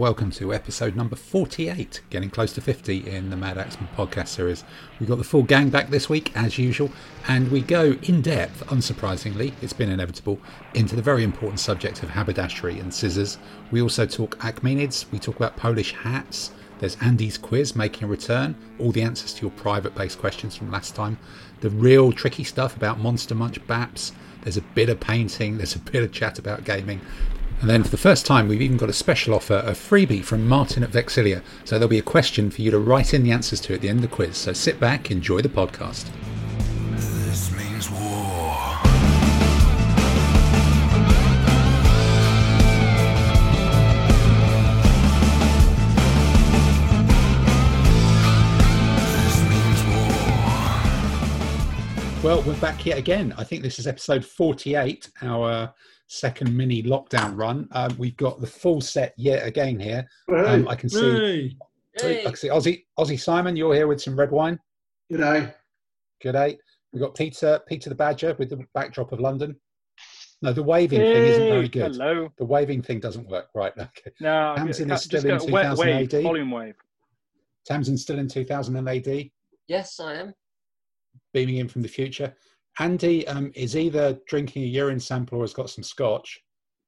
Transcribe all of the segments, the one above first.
Welcome to episode number 48, getting close to 50 in the Mad Axeman podcast series. We've got the full gang back this week, as usual, and we go in depth, unsurprisingly, it's been inevitable, into the very important subject of haberdashery and scissors. We also talk Achaemenids, we talk about Polish hats, there's Andy's quiz making a return, all the answers to your private based questions from last time, the real tricky stuff about Monster Munch Baps, there's a bit of painting, there's a bit of chat about gaming, and then for the first time, we've even got a special offer, a freebie from Martin at Vexillia. So there'll be a question for you to write in the answers to at the end of the quiz. So sit back, enjoy the podcast. This means war. This means war. Well, we're back yet again. I think this is episode 48, our second mini lockdown run. Um, we've got the full set yet again here. Um, I can see, I can see Aussie, Aussie Simon, you're here with some red wine. Good day. Good day. We've got Peter, Peter the Badger with the backdrop of London. No, the waving thing isn't very good. Hello. The waving thing doesn't work. Right. Okay. No, Tamsin is still in go 2000 wave, AD. volume wave. Tamsin's still in 2000 AD. Yes, I am. beaming in from the future. Andy um, is either drinking a urine sample or has got some scotch.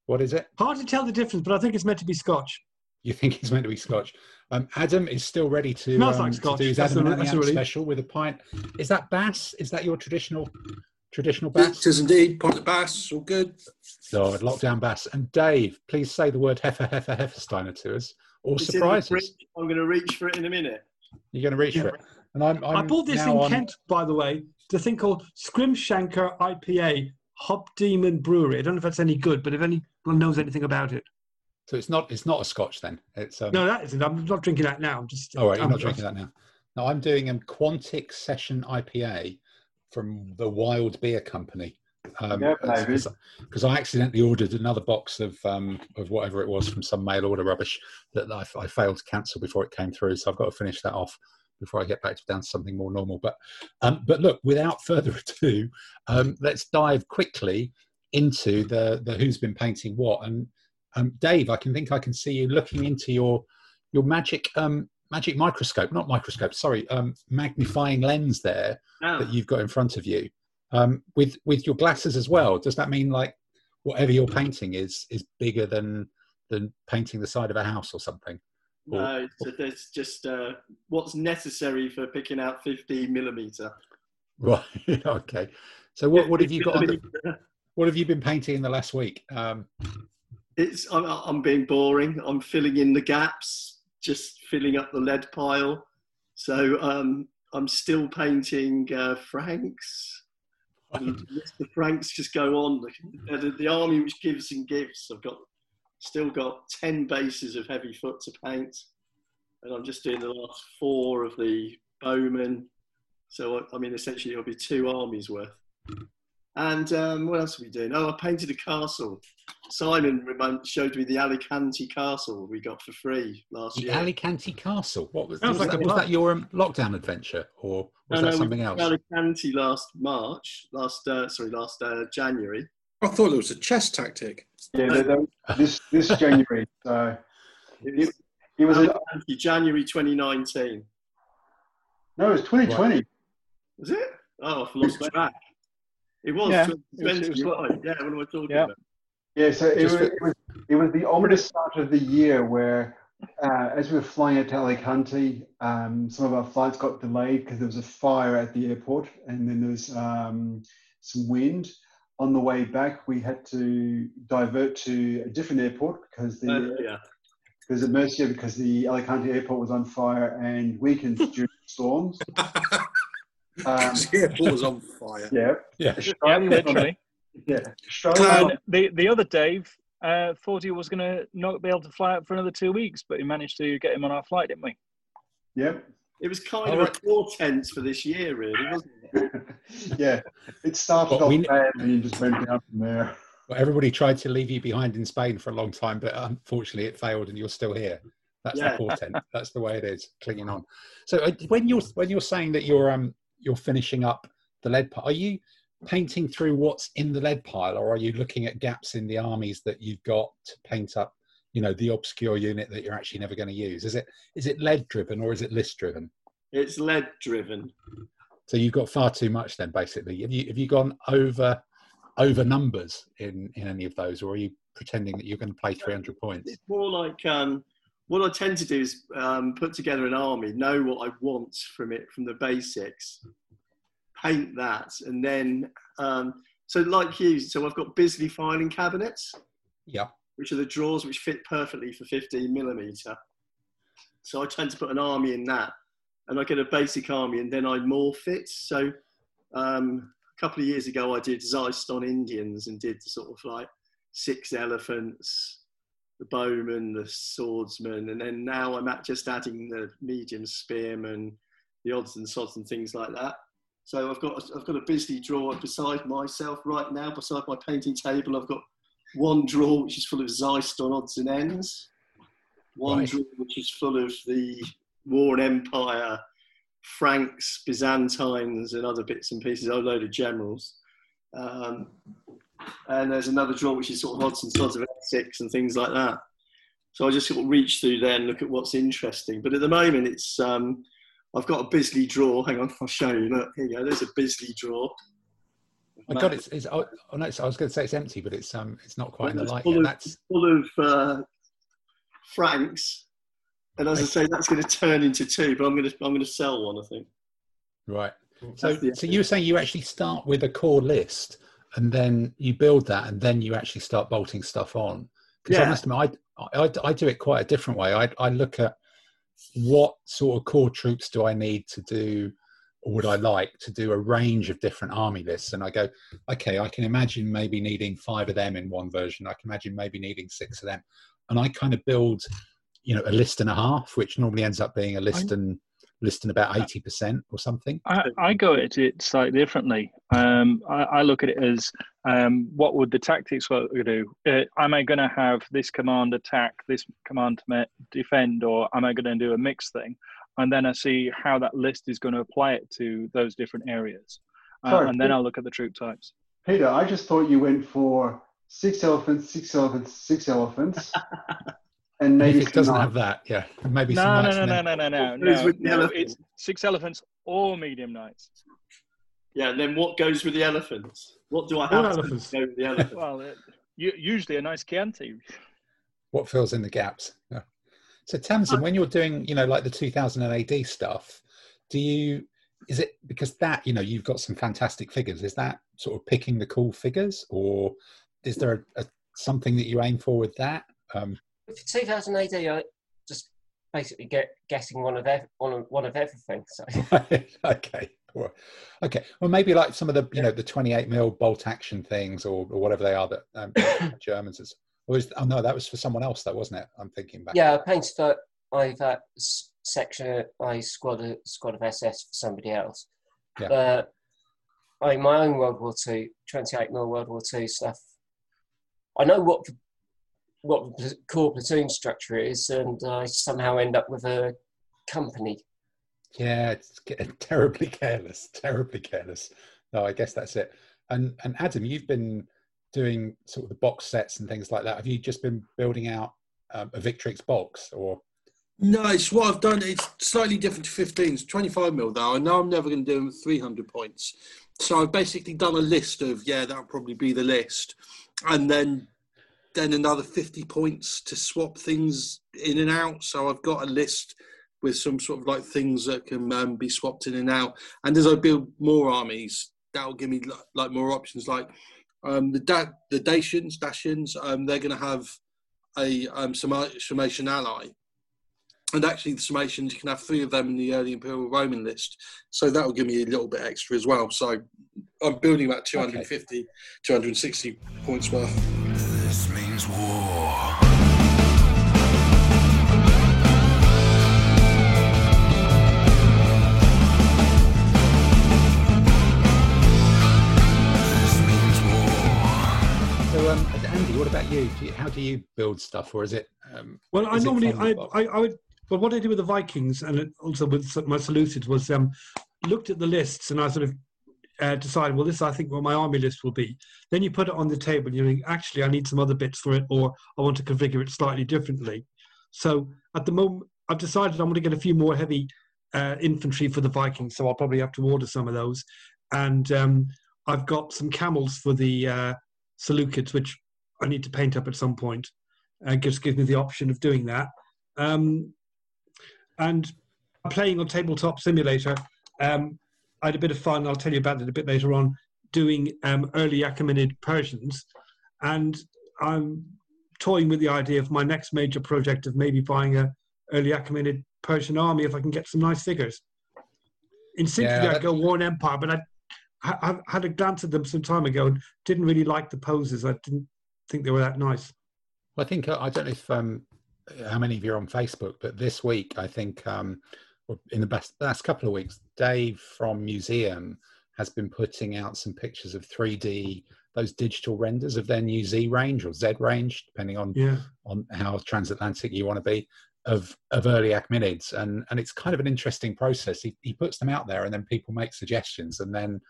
What is it? hard to tell the difference, but I think it's meant to be Scotch. You think it's meant to be scotch? Um, Adam is still ready to, Smells um, like to do his That's Adam a- and that's a Andy special with a pint. Is that bass? Is that your traditional traditional bass? is indeed. Pot of bass, all good. Lord, lockdown bass. And Dave, please say the word heifer, heifer, heffersteiner to us, or It's in surprise us. I'm going to reach for it in a minute. You're going to reach for it. And I'm, I'm i bought this in on- Kent, by the way. The thing called Scrimshanker IPA, Hopdaemon Brewery. I don't know if that's any good, but if anyone knows anything about it. So it's not it's not a scotch then. It's um, No, that isn't. I'm not drinking that now. I'm just. Oh, right, you're I'm not drinking that now. No, I'm doing a Quantic Session IPA from the Wild Beer Company. Um, Yeah, maybe. Because I accidentally ordered another box of um, of whatever it was from some mail order rubbish that I, I failed to cancel before it came through. So I've got to finish that off before I get back to down to something more normal. But um, but look, without further ado, um, let's dive quickly into the the who's been painting what. And um, Dave, I can think I can see you looking into your your magic um, magic microscope, not microscope, sorry, um, magnifying lens there Now, that you've got in front of you um, with with your glasses as well. Does that mean like whatever you're painting is is bigger than than painting the side of a house or something? No, it's, it's just uh, what's necessary for picking out 50 millimeter. Right. okay. So what what have you got? The, what have you been painting in the last week? Um, It's I'm, I'm being boring. I'm filling in the gaps, just filling up the lead pile. So um, I'm still painting uh, Franks. The Franks just go on. The, the, the army which gives and gives. I've got still got ten bases of heavy foot to paint, and I'm just doing the last four of the bowmen. So I, I mean, essentially, it'll be two armies worth. And um, what else are we doing? Oh, I painted a castle. Simon showed me the Alicante castle we got for free last the year. Alicante Castle. What was, Sounds was, like that, was that your um, lockdown adventure or was No, that no, something went else? Alicante last March, last uh, sorry, last uh, January. I thought it was a chess tactic. Yeah, they don't- this this January. So It was, it was. A, January 2019. no, it was 2020. Was it? Oh, I've lost track. It was Yeah, 2020. it was- it was right. Yeah, what am I talking Yeah. about? Yeah, so it was, it was it was the ominous start of the year where, uh, as we were flying out to Alicante, um, some of our flights got delayed because there was a fire at the airport, and then there was um, some wind. On the way back, we had to divert to a different airport because the Uh, yeah. because at Murcia because the Alicante airport was on fire and weakened during storms. Um, the airport was on fire. yeah, Yeah. Yeah, Australia was on- yeah, Australia Cloud. was on- And the the other Dave uh, thought he was going to not be able to fly out for another two weeks, but we managed to get him on our flight, didn't we? Yep. It was kind All of a portent for this year, really, wasn't it? yeah, it started But off we- bad and just went down from there. Well, everybody tried to leave you behind in Spain for a long time, but unfortunately it failed, and you're still here. That's Yeah. the portent. That's the way it is, clinging on. So uh, when you're when you're saying that you're um you're finishing up the lead pile, are you painting through what's in the lead pile, or are you looking at gaps in the armies that you've got to paint up you know the obscure unit that you're actually never going to use? Is it is it lead driven or is it list driven? It's lead driven. So you've got far too much then, basically. Have you have you gone over over numbers in in any of those, or are you pretending that you're going to play 300 points? It's more like um, what I tend to do is um, put together an army, know what I want from it from the basics, paint that, and then um, so like you. So I've got Bisley filing cabinets, Yeah. Which are the drawers which fit perfectly for 15 millimeter. So I tend to put an army in that, and I get a basic army, and then I morph it. So um, a couple of years ago, I did Xyston Indians and did sort of like six elephants, the bowman, the swordsman, and then now I'm at just adding the medium spearman, the odds and sods and things like that. So I've got I've got a busy drawer beside myself right now, beside my painting table. I've got one drawer which is full of Xyston odds and ends, one Right. drawer which is full of the War and Empire, Franks, Byzantines, and other bits and pieces. A load of generals. Um, and there's another drawer which is sort of odds and sods of Essex and things like that. So I just sort of reach through there and look at what's interesting. But at the moment, it's um, I've got a Bisley drawer. Hang on, I'll show you. Look, here you go. There's a Bisley drawer. I got it. It's, oh, oh, no, I was going to say it's empty, but it's um it's not quite in the light full yet. of- That's full of uh, francs. And as I say, that's going to turn into two, but I'm going to I'm going to sell one. I think. right. So, so you were saying you actually start with a core list, and then you build that, and then you actually start bolting stuff on. Because I must admit, I, I I do it quite a different way. I I look at what sort of core troops do I need to do, or would I like to do a range of different army lists, and I go, okay, I can imagine maybe needing five of them in one version. I can imagine maybe needing six of them, and I kind of build, you know, a list and a half, which normally ends up being a list and list and about eighty percent or something. I, I go at it slightly differently. Um, I, I look at it as um, what would the tactics we do? Uh, am I going to have this command attack, this command defend, or am I going to do a mixed thing? And then I see how that list is going to apply it to those different areas. Uh, Sorry, and then Pete- I'll look at the troop types. Peter, I just thought you went for six elephants, six elephants, six elephants, and And maybe if it doesn't some have that, yeah, maybe some No, no, no, no, no, no, no, no. no it's six elephants or medium knights. Yeah. And then what goes with the elephants? What do I All have to elephants. go with the elephants? Well, it, u- usually a nice Chianti. what fills in the gaps. Yeah. So Tamsin, when you're doing, you know, like the 2000 AD stuff, do you? Is it because that you know you've got some fantastic figures? Is that sort of picking the cool figures, or is there a, a, something that you aim for with that? Um, For 2000 AD, I just basically get guessing one of ev- one of, one of everything. So okay, okay. Well, maybe like some of the you know the 28 mil bolt action things, or, or whatever they are that um, Germans. Or is, oh no, that was for someone else, though, wasn't it? I'm thinking back. yeah, I painted for I've uh, section I squad a squad of SS for somebody else. Yeah. But I my own World War Two, 28 mil World War Two stuff. I know what the, what the core platoon structure is, and I somehow end up with a company. Yeah, it's getting terribly careless, terribly careless. No, I guess that's it. And and Adam, you've been doing sort of the box sets and things like that. Have you just been building out um, a Victrix box, or No, it's what I've done. It's slightly different to 15. It's 25 mil though. I know I'm never going to do them 300 points. So I've basically done a list of yeah, that'll probably be the list, and then then another 50 points to swap things in and out. So I've got a list with some sort of like things that can um, be swapped in and out. And as I build more armies, that'll give me like more options. Like um, the da- the Dacians, Dacians, um, they're going to have a um, Sarmatian ally. And actually, the Sarmatians, you can have three of them in the early Imperial Roman list. So that will give me a little bit extra as well. So I'm building about 250, 260 points worth. This means war. Um, Andy, what about you? Do you? How do you build stuff, or is it? Um, Well, I is it normally, I. I, I would, but what I did with the Vikings and also with my Seleucids was um, looked at the lists and I sort of uh, decide, well, this I think what my army list will be. Then you put it on the table. and You think, actually, I need some other bits for it, or I want to configure it slightly differently. So at the moment, I've decided I'm going to get a few more heavy uh, infantry for the Vikings. So I'll probably have to order some of those. And um, I've got some camels for the uh, Seleucids, which I need to paint up at some point. Uh, just gives me the option of doing that. Um, and playing on Tabletop Simulator, um, I had a bit of fun. I'll tell you about it a bit later on. Doing um, early Achaemenid Persians, and I'm toying with the idea of my next major project of maybe buying a early Achaemenid Persian army if I can get some nice figures. Instinctively, Yeah, I'd go War and Empire, but I, I, I had a glance at them some time ago and didn't really like the poses. I didn't think they were that nice. I think uh, I don't know if um, how many of you are on Facebook, but this week I think um, or in the best last couple of weeks, Dave from Museum has been putting out some pictures of 3D those digital renders of their new Z range or Z range, depending on Yeah. on how transatlantic you want to be of of early Achaemenids, and and it's kind of an interesting process. He he puts them out there, and then people make suggestions, and then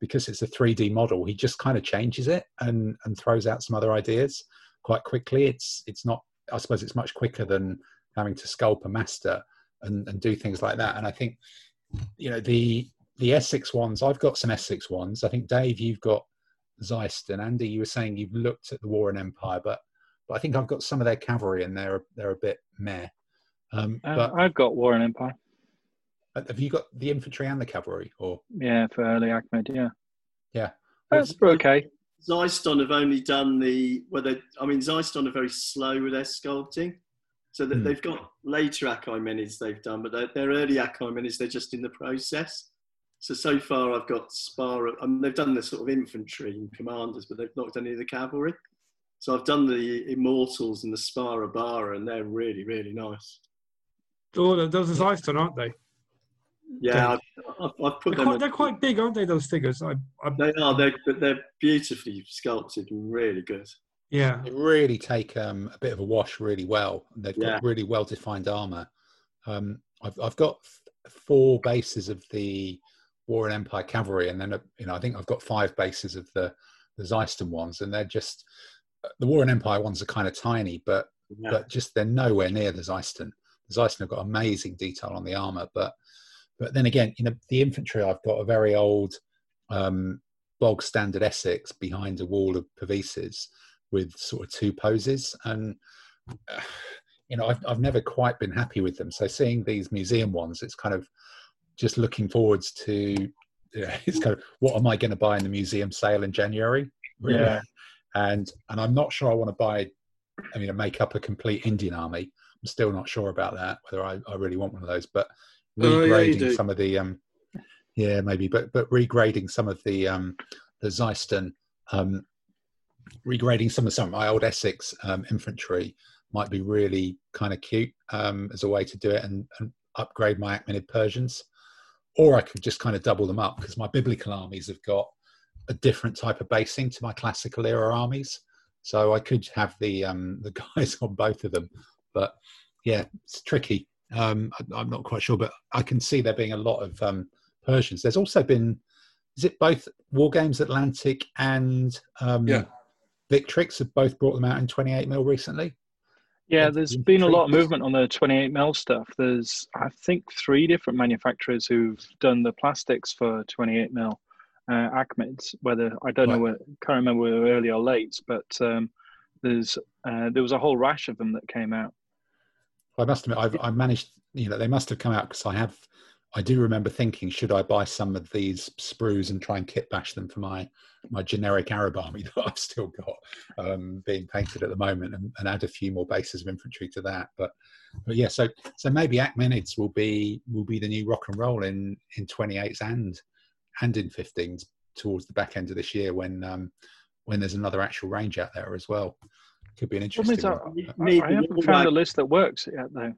because it's a 3D model, he just kind of changes it and and throws out some other ideas quite quickly. It's it's not. I suppose it's much quicker than having to sculpt a master and and do things like that. And I think you know the the Essex ones. I've got some Essex ones. I think Dave, you've got Zeist and Andy. You were saying you've looked at the War and Empire, but but I think I've got some of their cavalry and they're they're a bit meh. Um, Uh, but I've got War and Empire. Have you got the infantry and the cavalry, or Yeah, for early Ahmed. Yeah, yeah? that's okay. Xyston have only done the well. They, I mean, Xyston are very slow with their sculpting, so that Hmm. they've got later Achaemenids they've done, but their, their early Achaemenids they're just in the process. So so far, I've got Spar. I mean, they've done the sort of infantry and commanders, but they've not done any of the cavalry. So I've done the Immortals and the Sparabara, and they're really really nice. Oh, those are Xyston, aren't they? Yeah, I've, I've, I've put They're them. quite, they're quite big, aren't they? Those figures. I, I, They are. They're, but they're beautifully sculpted and really good. yeah. They really take um, a bit of a wash really well. They've got really well defined armor. Um, I've I've got f- four bases of the War and Empire cavalry, and then uh, you know I think I've got five bases of the the Xyston ones, and they're just uh, the War and Empire ones are kind of tiny, but Yeah. but just they're nowhere near the Xyston. The Xyston have got amazing detail on the armor, but but then again, you know, the infantry I've got a very old um, bog standard Essex behind a wall of Pavises with sort of two poses, and uh, you know, I've I've never quite been happy with them. So seeing these museum ones, it's kind of just looking forwards to. Yeah, it's kind of what am I going to buy in the museum sale in January? Really? Yeah. and and I'm not sure I want to buy. I mean, make up a complete Indian army. I'm still not sure about that. Whether I, I really want one of those, but Oh, yeah, regrading some of the um, yeah, maybe, but but regrading some of the um, the Xyston, um, regrading some of some of my old Essex um, infantry might be really kind of cute um, as a way to do it and, and upgrade my Achaemenid Persians, or I could just kind of double them up because my biblical armies have got a different type of basing to my classical era armies. So I could have the um, the guys on both of them, but yeah, it's tricky. Um, I, I'm not quite sure, but I can see there being a lot of um, Persians. There's also been, is it both Wargames Atlantic and um, Yeah. Victrix have both brought them out in 28 mil recently? Yeah, That's there's been a lot of movement on the 28 mil stuff. There's, I think, three different manufacturers who've done the plastics for 28 mil uh, Achmeds. Whether I don't know, Right. where, can't remember whether they're early or late, but um, there's uh, there was a whole rash of them that came out. I must admit, I've I managed. You know, they must have come out because I have. I do remember thinking, should I buy some of these sprues and try and kit bash them for my my generic Arab army that I've still got um, being painted at the moment, and, and add a few more bases of infantry to that. But but yeah, so so maybe Achaemenids will be will be the new rock and roll in in 28s and and in 15s towards the back end of this year when um, when there's another actual range out there as well. Could be an interesting. is, one. I, Need I haven't war found a list that works yet, though.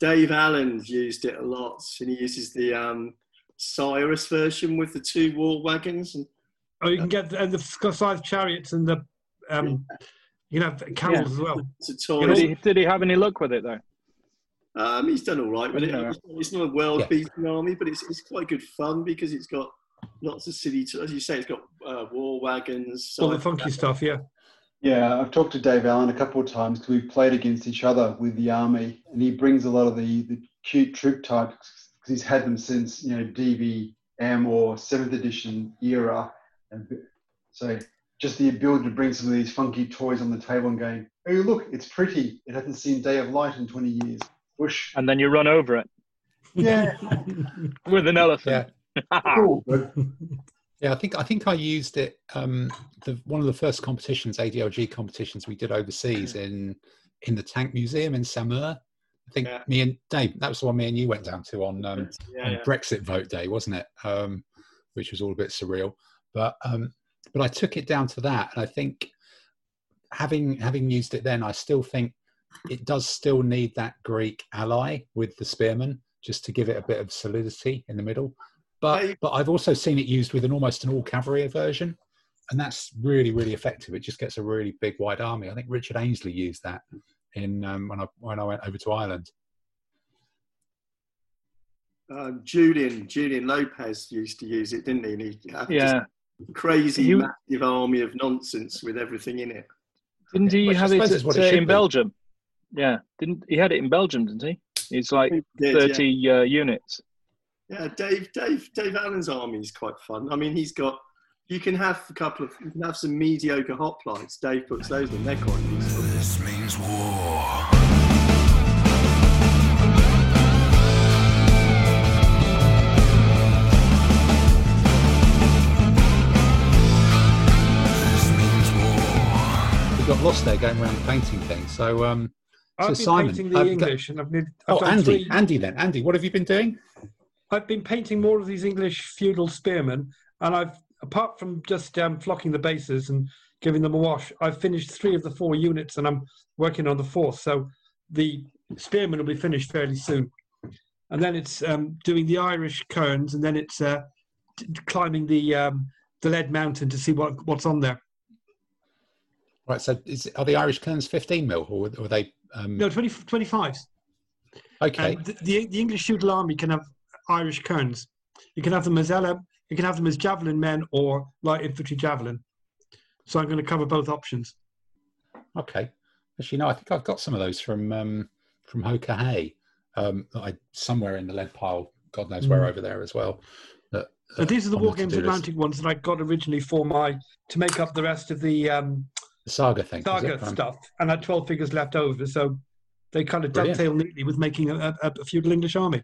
Dave Allen's used it a lot, and he uses the um, Cyrus version with the two war wagons. And Oh, you can get the, and the scythed chariots and the um, you know camels as well. it's a. Did he, did he have any luck with it though? Um, he's done all right with it. Yeah. It's- It's not a world Yeah. beating army, but it's, it's quite good fun because it's got lots of silly. As you say, it's got uh, war wagons. All the side- funky stuff, yeah. Yeah, I've talked to Dave Allen a couple of times because we've played against each other with the army, and he brings a lot of the, the cute troop types because he's had them since you know DBM or seventh edition era, and so just the ability to bring some of these funky toys on the table and going, oh look, it's pretty. It hasn't seen day of light in twenty years. Whoosh. And then you run over it Yeah, with an elephant. cool. Yeah, I think I think I used it. Um, the one of the first competitions, ADLG competitions, we did overseas in in the Tank Museum in Saumur. I think Yeah. me and Dave, that was the one me and you went down to on um, yeah, on yeah. Brexit vote day, wasn't it? Um, which was all a bit surreal. But um, but I took it down to that, and I think having having used it then, I still think it does still need that Greek ally with the spearman just to give it a bit of solidity in the middle. But I- but I've also seen it used with an almost an all cavalry version, and that's really really effective. It just gets a really big wide army. I think Richard Ainsley used that in um, when I when I went over to Ireland. Um, Julian Julian Lopez used to use it, didn't he? And he had this Yeah. crazy You- massive army of nonsense with everything in it. Didn't he Which have it, suppose at, what it uh, in be. Belgium? Yeah, didn't he had it in Belgium? Didn't he? It's like He did, yeah. thirty uh, units. Yeah, Dave, Dave, Dave Allen's army is quite fun. I mean, he's got. You can have a couple of. You can have some mediocre hoplites. Dave puts those in. They're quite useful. This means war. This means war. We got lost there going around the painting things. So um, I've been Simon, painting the I've got- English, and I've, need, I've oh done Andy, three- Andy then Andy, what have you been doing? I've been painting more of these English feudal spearmen, and I've, apart from just um, flocking the bases and giving them a wash, I've finished three of the four units, and I'm working on the fourth. So the spearmen will be finished fairly soon, and then it's um, doing the Irish kerns, and then it's uh, climbing the um, the lead mountain to see what what's on there. Right. So is, are the Irish kerns 15 mil or were they? Um, No, 20, 25s. okay. The, the, the English feudal army can have Irish kerns. You can have them as ele- you can have them as javelin men or light infantry javelin. So I'm going to cover both options. Okay. Actually, no, I think I've got some of those from um, from Hoka Hay. Um, I somewhere in the lead pile, God knows where Mm. over there as well. That, And these are the War Games. Atlantic ones that I got originally for my to make up the rest of the um, The saga thing. saga stuff, and I had 12 figures left over. So they kind of Brilliant. dovetail neatly with making a, a, a feudal English army.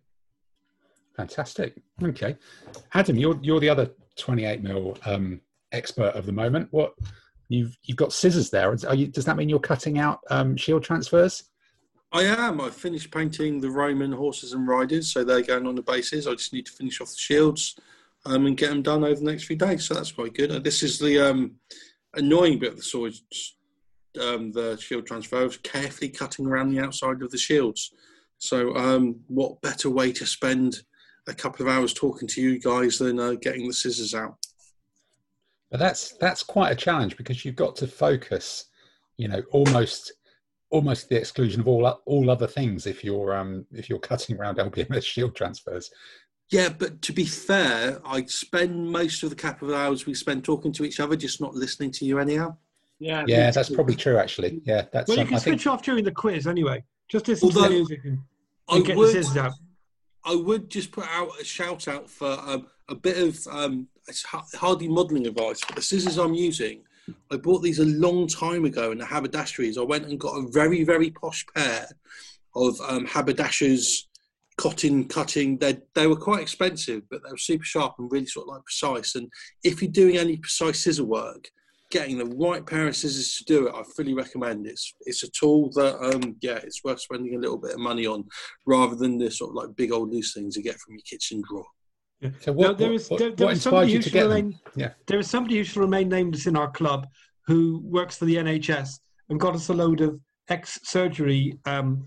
Fantastic. Okay, Adam, you're you're the other 28 mil um, expert of the moment. What you've you've got scissors there. You, does that mean you're cutting out um, shield transfers? I am. I've finished painting the Roman horses and riders, so they're going on the bases. I just need to finish off the shields um, and get them done over the next few days. So that's quite good. Uh, this is the um, annoying bit of the sword, um, the shield transfer, of carefully cutting around the outside of the shields. So, um, what better way to spend a couple of hours talking to you guys than uh, getting the scissors out? But that's that's quite a challenge because you've got to focus, you know, almost almost the exclusion of all all other things if you're um if you're cutting around LBMS shield transfers. Yeah, but to be fair, I spend most of the couple of hours we spend talking to each other, just not listening to you anyhow. Yeah, Yeah, that's too. probably true actually. Yeah, that's Well, you um, can I think switch off during the quiz anyway. Just listen to the music and, I and get the scissors out. I would just put out a shout out for um, a bit of um, it's ha- hardly modelling advice, but the scissors I'm using, I bought these a long time ago in the haberdasheries. I went and got a very very posh pair of um, haberdashers cotton cutting. They they were quite expensive, but they were super sharp and really sort of like precise. And if you're doing any precise scissor work, getting the right pair of scissors to do it, I fully recommend. It's it's a tool that um, yeah, it's worth spending a little bit of money on rather than the sort of like big old loose things you get from your kitchen drawer. so. No, What, there what, is there, there what is somebody who to should remain. Yeah. There is somebody who should remain nameless in our club who works for the NHS and got us a load of ex-surgery um,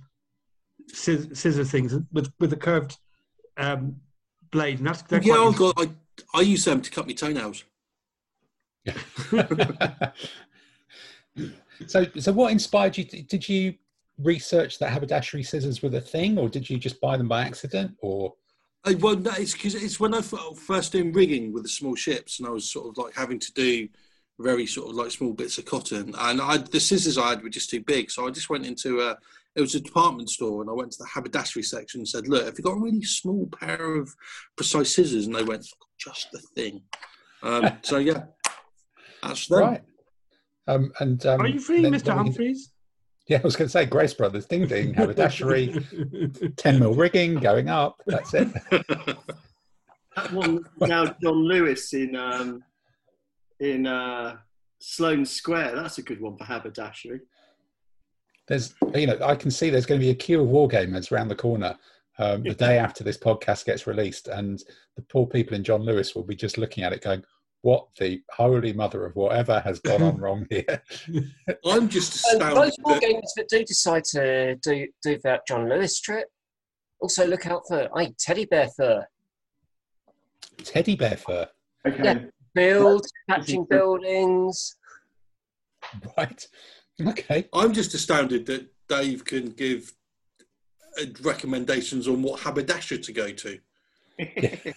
scis- scissor things with with a curved um, blade, and that's they're yeah, quite I've got, I I use them to cut my toenails. so, so what inspired you? Did you research that haberdashery scissors were a thing, or did you just buy them by accident? Or I, well, no, it's because it's when I first doing rigging with the small ships, and I was sort of like having to do very sort of like small bits of cotton, and I the scissors I had were just too big, so I just went into a it was a department store, and I went to the haberdashery section and said, "Look, have you got a really small pair of precise scissors?" And they went, "Just the thing." Um, so yeah, that's them. Right. Um, and um, Are you free, Mr. what Humphries? Yeah, I was going to say Grace Brothers, ding ding, haberdashery, 10 mil rigging going up. That's it. That one now, John Lewis in um, in uh, Sloane Square. That's a good one for haberdashery. There's, you know, I can see there's going to be a queue of wargamers around the corner um, the day after this podcast gets released, and the poor people in John Lewis will be just looking at it going, what the holy mother of whatever has gone on wrong here? I'm just And astounded. those war that- games that do decide to do do that John Lewis trip, also look out for hey, teddy bear fur. Teddy bear fur, Okay. Yeah. Build, catching buildings. right? Okay. I'm just astounded that Dave can give uh, recommendations on what haberdasher to go to.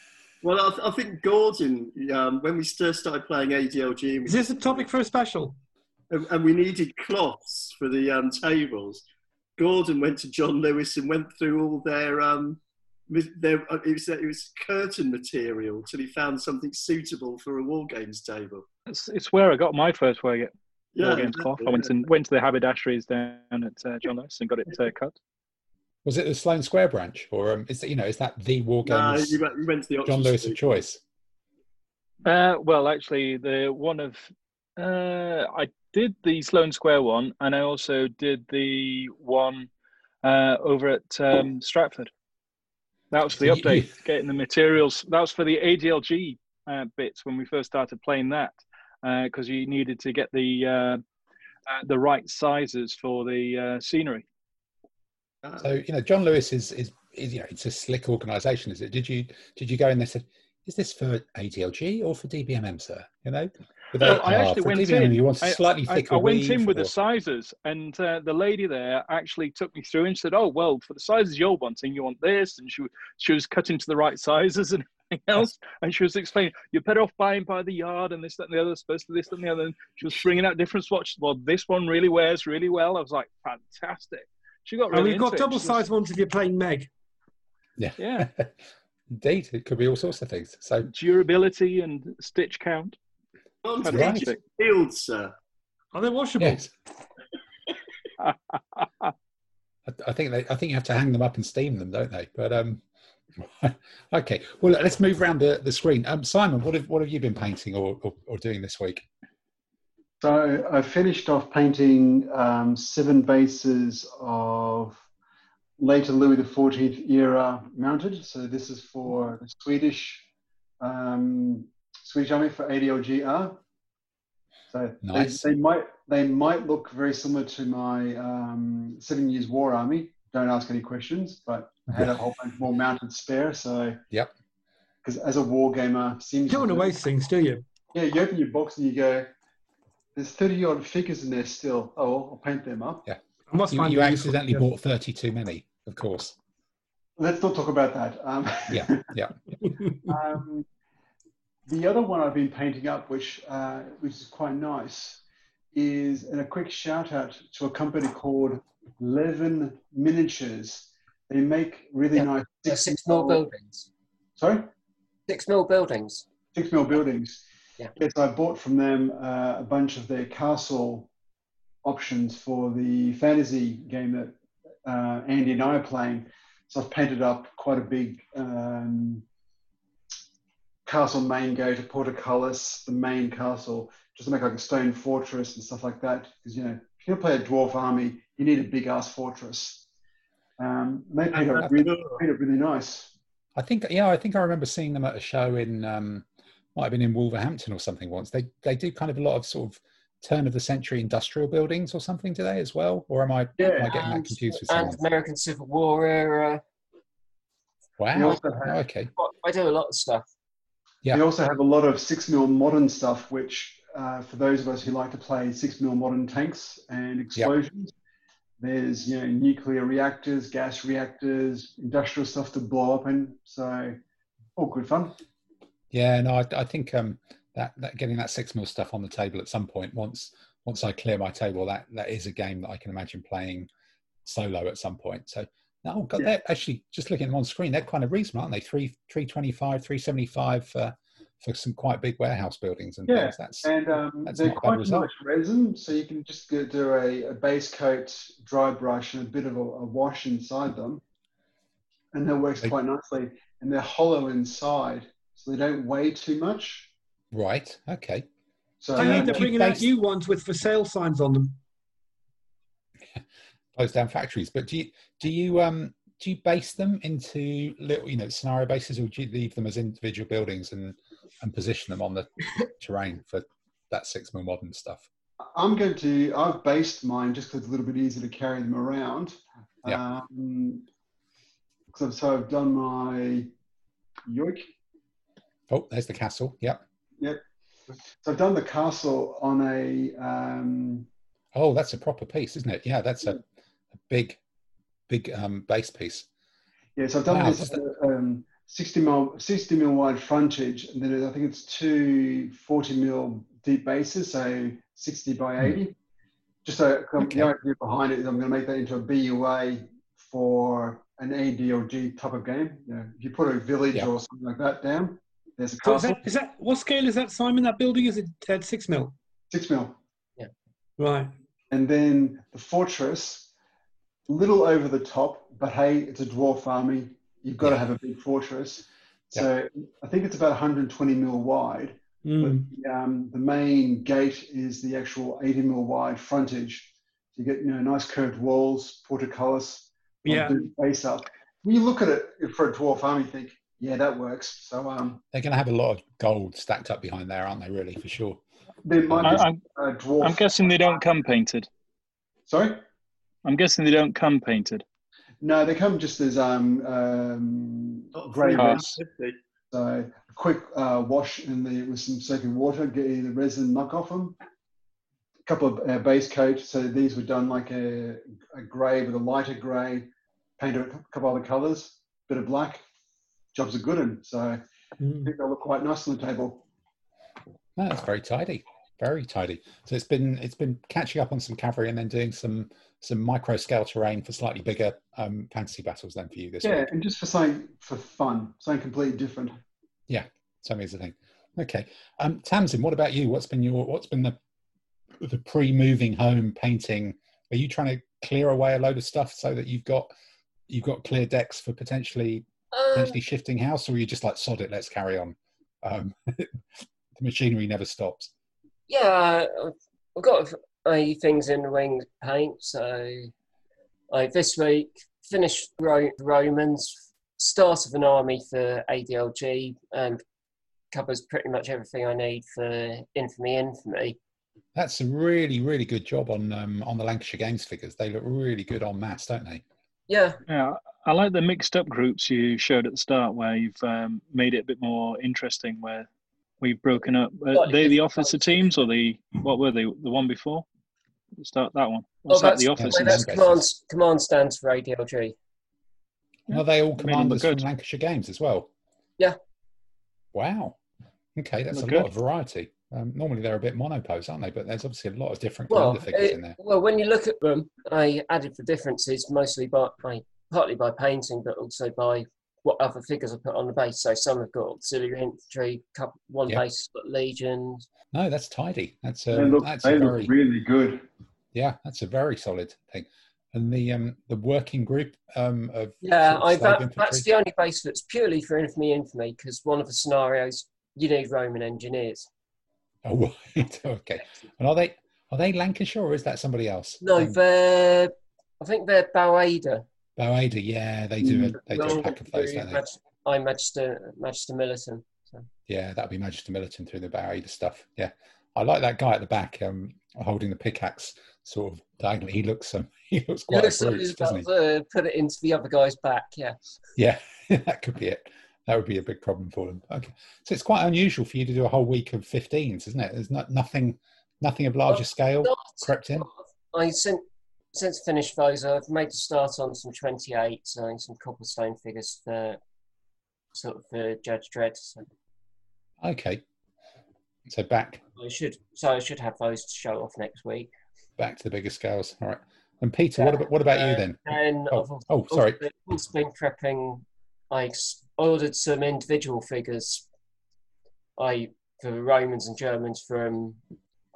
well, I, th- I think Gordon, um, when we first started playing ADLG, Is this a topic for a special? and, and we needed cloths for the um, tables. Gordon went to John Lewis and went through all their um, their uh, it was it was curtain material till he found something suitable for a war games table. It's, it's where I got my first war, war Yeah, games cloth. I exactly, went and went to the haberdasheries down at uh, John Lewis and got it uh, cut. Was it the Sloane Square branch, or um, is that you know is that the No, wargamers you went, you went to the John Oxford Lewis of choice? Uh, well, actually, the one of uh, I did the Sloane Square one, and I also did the one uh, over at um, Stratford. That was for the So you- you- update, getting the materials. That was for the ADLG uh, bits when we first started playing that, because you needed to get the uh, uh, the right sizes for the uh, scenery. So you know, John Lewis is, is is you know it's a slick organisation, is it? Did you did you go in there and said, is this for ADLG or for DBMM, sir? You know, No, I "Ah, actually went DBMM, in. You want I- slightly I, thicker I went in with or- the sizes, and uh, the lady there actually took me through and said, "Oh, well, for the sizes you're wanting, you want this," and she she was cutting to the right sizes and everything else, and she was explaining, "You're better off buying by the yard, and this, that, and the other, supposed to this, that, and the other." And she was bringing out different swatches. Well, this one really wears really well. I was like, fantastic. She got And really we've got into double She was- sized ones if you're playing Meg. Yeah. Yeah. Indeed, it could be all sorts of things. So durability and stitch count. On to Fantastic. Field, sir. Are they washable? yes, I, I think they, I think you have to hang them up and steam them, don't they? But um, okay. Well, let's move around the, the screen. Um, Simon, what have what have you been painting or, or, or doing this week? So I finished off painting um, seven bases of later Louis XIV era mounted. So this is for the Swedish um, Swedish Army for ADLGR. So they- they, might they might look very similar to my um, Seven Years War Army. Don't ask any questions, but I had a whole bunch more mounted spare. So Yep. because as a war gamer, seems You don't want to waste things, do you? yeah, you open your box and you go, there's 30 odd figures in there still. Oh, I'll paint them up. Yeah. I must You, find you them useful, accidentally yeah. bought thirty too many, of course. Let's not talk about that. Um, Yeah, yeah. um, the other one I've been painting up, which, uh, which is quite nice, is and a quick shout out to a company called Leven Miniatures. They make really Yeah, nice Uh, six mil buildings. Sorry? Six mil buildings. six mil buildings. Yeah. Yes, I bought from them uh, a bunch of their castle options for the fantasy game that uh, Andy and I are playing. So I've painted up quite a big um, castle main gate, a portcullis, the main castle, just to make like a stone fortress and stuff like that. Because you know, if you're gonna play a dwarf army, you need a big ass fortress. Um, they paint up really, paint up really nice. I think yeah, I think I remember seeing them at a show in um, might have been in Wolverhampton or something once. They they do kind of a lot of sort of turn of the century industrial buildings or something, today as well? Or am I, am I getting that confused with and someone? American Civil War era. Wow. Oh, have, okay. I do a lot of stuff. Yeah. They also have a lot of six mil modern stuff, which uh, for those of us who like to play six mil modern tanks and explosions, There's you know nuclear reactors, gas reactors, industrial stuff to blow up in. So all good fun. Yeah, no, I, I think um, that, that getting that six mil stuff on the table at some point once once I clear my table, that that is a game that I can imagine playing solo at some point. So no, God, Yeah. they're actually just looking at them on screen. They're kind of reasonable, aren't they? Three three twenty five, three seventy five for for some quite big warehouse buildings and Yeah, things. That's And um, That's they're quite nice resin, so you can just go do a, a base coat, dry brush, and a bit of a, a wash inside them, and that works They- quite nicely. And they're hollow inside, they don't weigh too much. right. Okay. So I heard Um, they're do you bringing out base- new ones with for sale signs on them. Close down factories. But do you do you um do you base them into little you know scenario bases or do you leave them as individual buildings and and position them on the terrain for that six mil modern stuff? I'm going to. I've based mine just because it's a little bit easier to carry them around. Yeah. Um, 'cause I've- so I've done my yoik. Oh, there's the castle. Yep. Yep. So I've done the castle on a um, Oh, that's a proper piece, isn't it? Yeah, that's a, a big, big um, base piece. Yeah, so I've done Wow, this just um, 60 mil, 60 mil wide frontage, and then I think it's two 40 mil deep bases, so 60 by 80. Just so um, Okay. the idea behind it is I'm going to make that into a BUA for an ADLG type of game. You know, if you put a village Yeah. or something like that down, there's a So is that, is that what scale is that, Simon? That building is it at six mil? six mil. Yeah. Right. And then the fortress, a little over the top, but hey, it's a dwarf army. You've got to have a big fortress. So I think it's about 120 mil wide. Mm. But the, um, the main gate is the actual 80 mil wide frontage. So you get you know nice curved walls, portcullis, Yeah. base up. When you look at it for a dwarf army, you think, yeah, that works. So um, They're going to have a lot of gold stacked up behind there, aren't they? Really, for sure. there might I, be I'm, a dwarf. I'm guessing they don't come painted. Sorry. I'm guessing they don't come painted. No, they come just as um, um, grey three red. Pass. fifty. So a quick uh, wash in the with some soapy water, get the resin muck off them. A couple of uh, base coat. So these were done like a, a grey with a lighter grey, painted a couple other colours, bit of black. Jobs are good, and so I Mm. think they'll look quite nice on the table. No, that's very tidy, very tidy. So it's been it's been catching up on some cavalry and then doing some some micro scale terrain for slightly bigger um, fantasy battles. Then for you this Yeah, week, and just for something for fun, something completely different. Yeah, something is the thing. Okay, um, Tamsin, what about you? What's been your what's been the the pre moving home painting? Are you trying to clear away a load of stuff so that you've got you've got clear decks for potentially Um, potentially shifting house, or are you just like sod it, let's carry on? Um, the machinery never stops. yeah, I've- I've got a few things in the wing paint. So like this week finished Ro- Romans, start of an army for ADLG, and covers pretty much everything I need for Infamy Infamy. That's a really, really good job on um, on the Lancashire Games figures. They look really good on mass, don't they? Yeah, Yeah, I like the mixed up groups you showed at the start, where you've um, made it a bit more interesting. Where we've broken up. Are they the officer teams or the what were they? The one before? Start that one. oh, What's that? that's, The officer. officers. that's command, command stands for ADLG. Are they all Made them commanders look from good. Lancashire Games as well? Yeah. Wow. Okay, that's Look a lot of variety. Um, normally they're a bit monopose, aren't they? But there's obviously a lot of different Well, commander figures it- in there. well, when you look at them, I added the differences mostly by, by partly by painting, but also by what other figures I put on the base. So some have got auxiliary infantry, couple, one Yeah. base has got legions. No, that's tidy. That's They um, look, that's they a look very really good. yeah, that's a very solid thing. And the um, the working group um, of Yeah, sort of I, slave that, that's the only base that's purely for infamy infamy because one of the scenarios you need Roman engineers. Oh, right. okay. And are they are they Lancashire or is that somebody else? No, Um, they're I think they're Baueda. Baueda, yeah, they do. A, they do a pack of those, through don't they? Mag- I Magister Magister Militum. So. Yeah, that'd be Magister Militum through the Baueda stuff. Yeah, I like that guy at the back, um, holding the pickaxe, sort of diagonally. He looks um, he looks Yeah, quite a so brute, he's doesn't about he? to put it into the other guy's back. Yeah. Yeah, that could be it. That would be a big problem for them. Okay, so it's quite unusual for you to do a whole week of 15s, isn't it? There's not nothing, nothing of larger scale Not- crept in. I sent since finished those, I've made a start on some 28, so some Copplestone figures for sort of for Judge Dredd. So Okay. So back I should, so I should have those to show off next week. back to the bigger scales. All right. And Peter, what about what about you then? Uh, and Oh, also, oh, sorry. also also been prepping. I ordered some individual figures. I for Romans and Germans from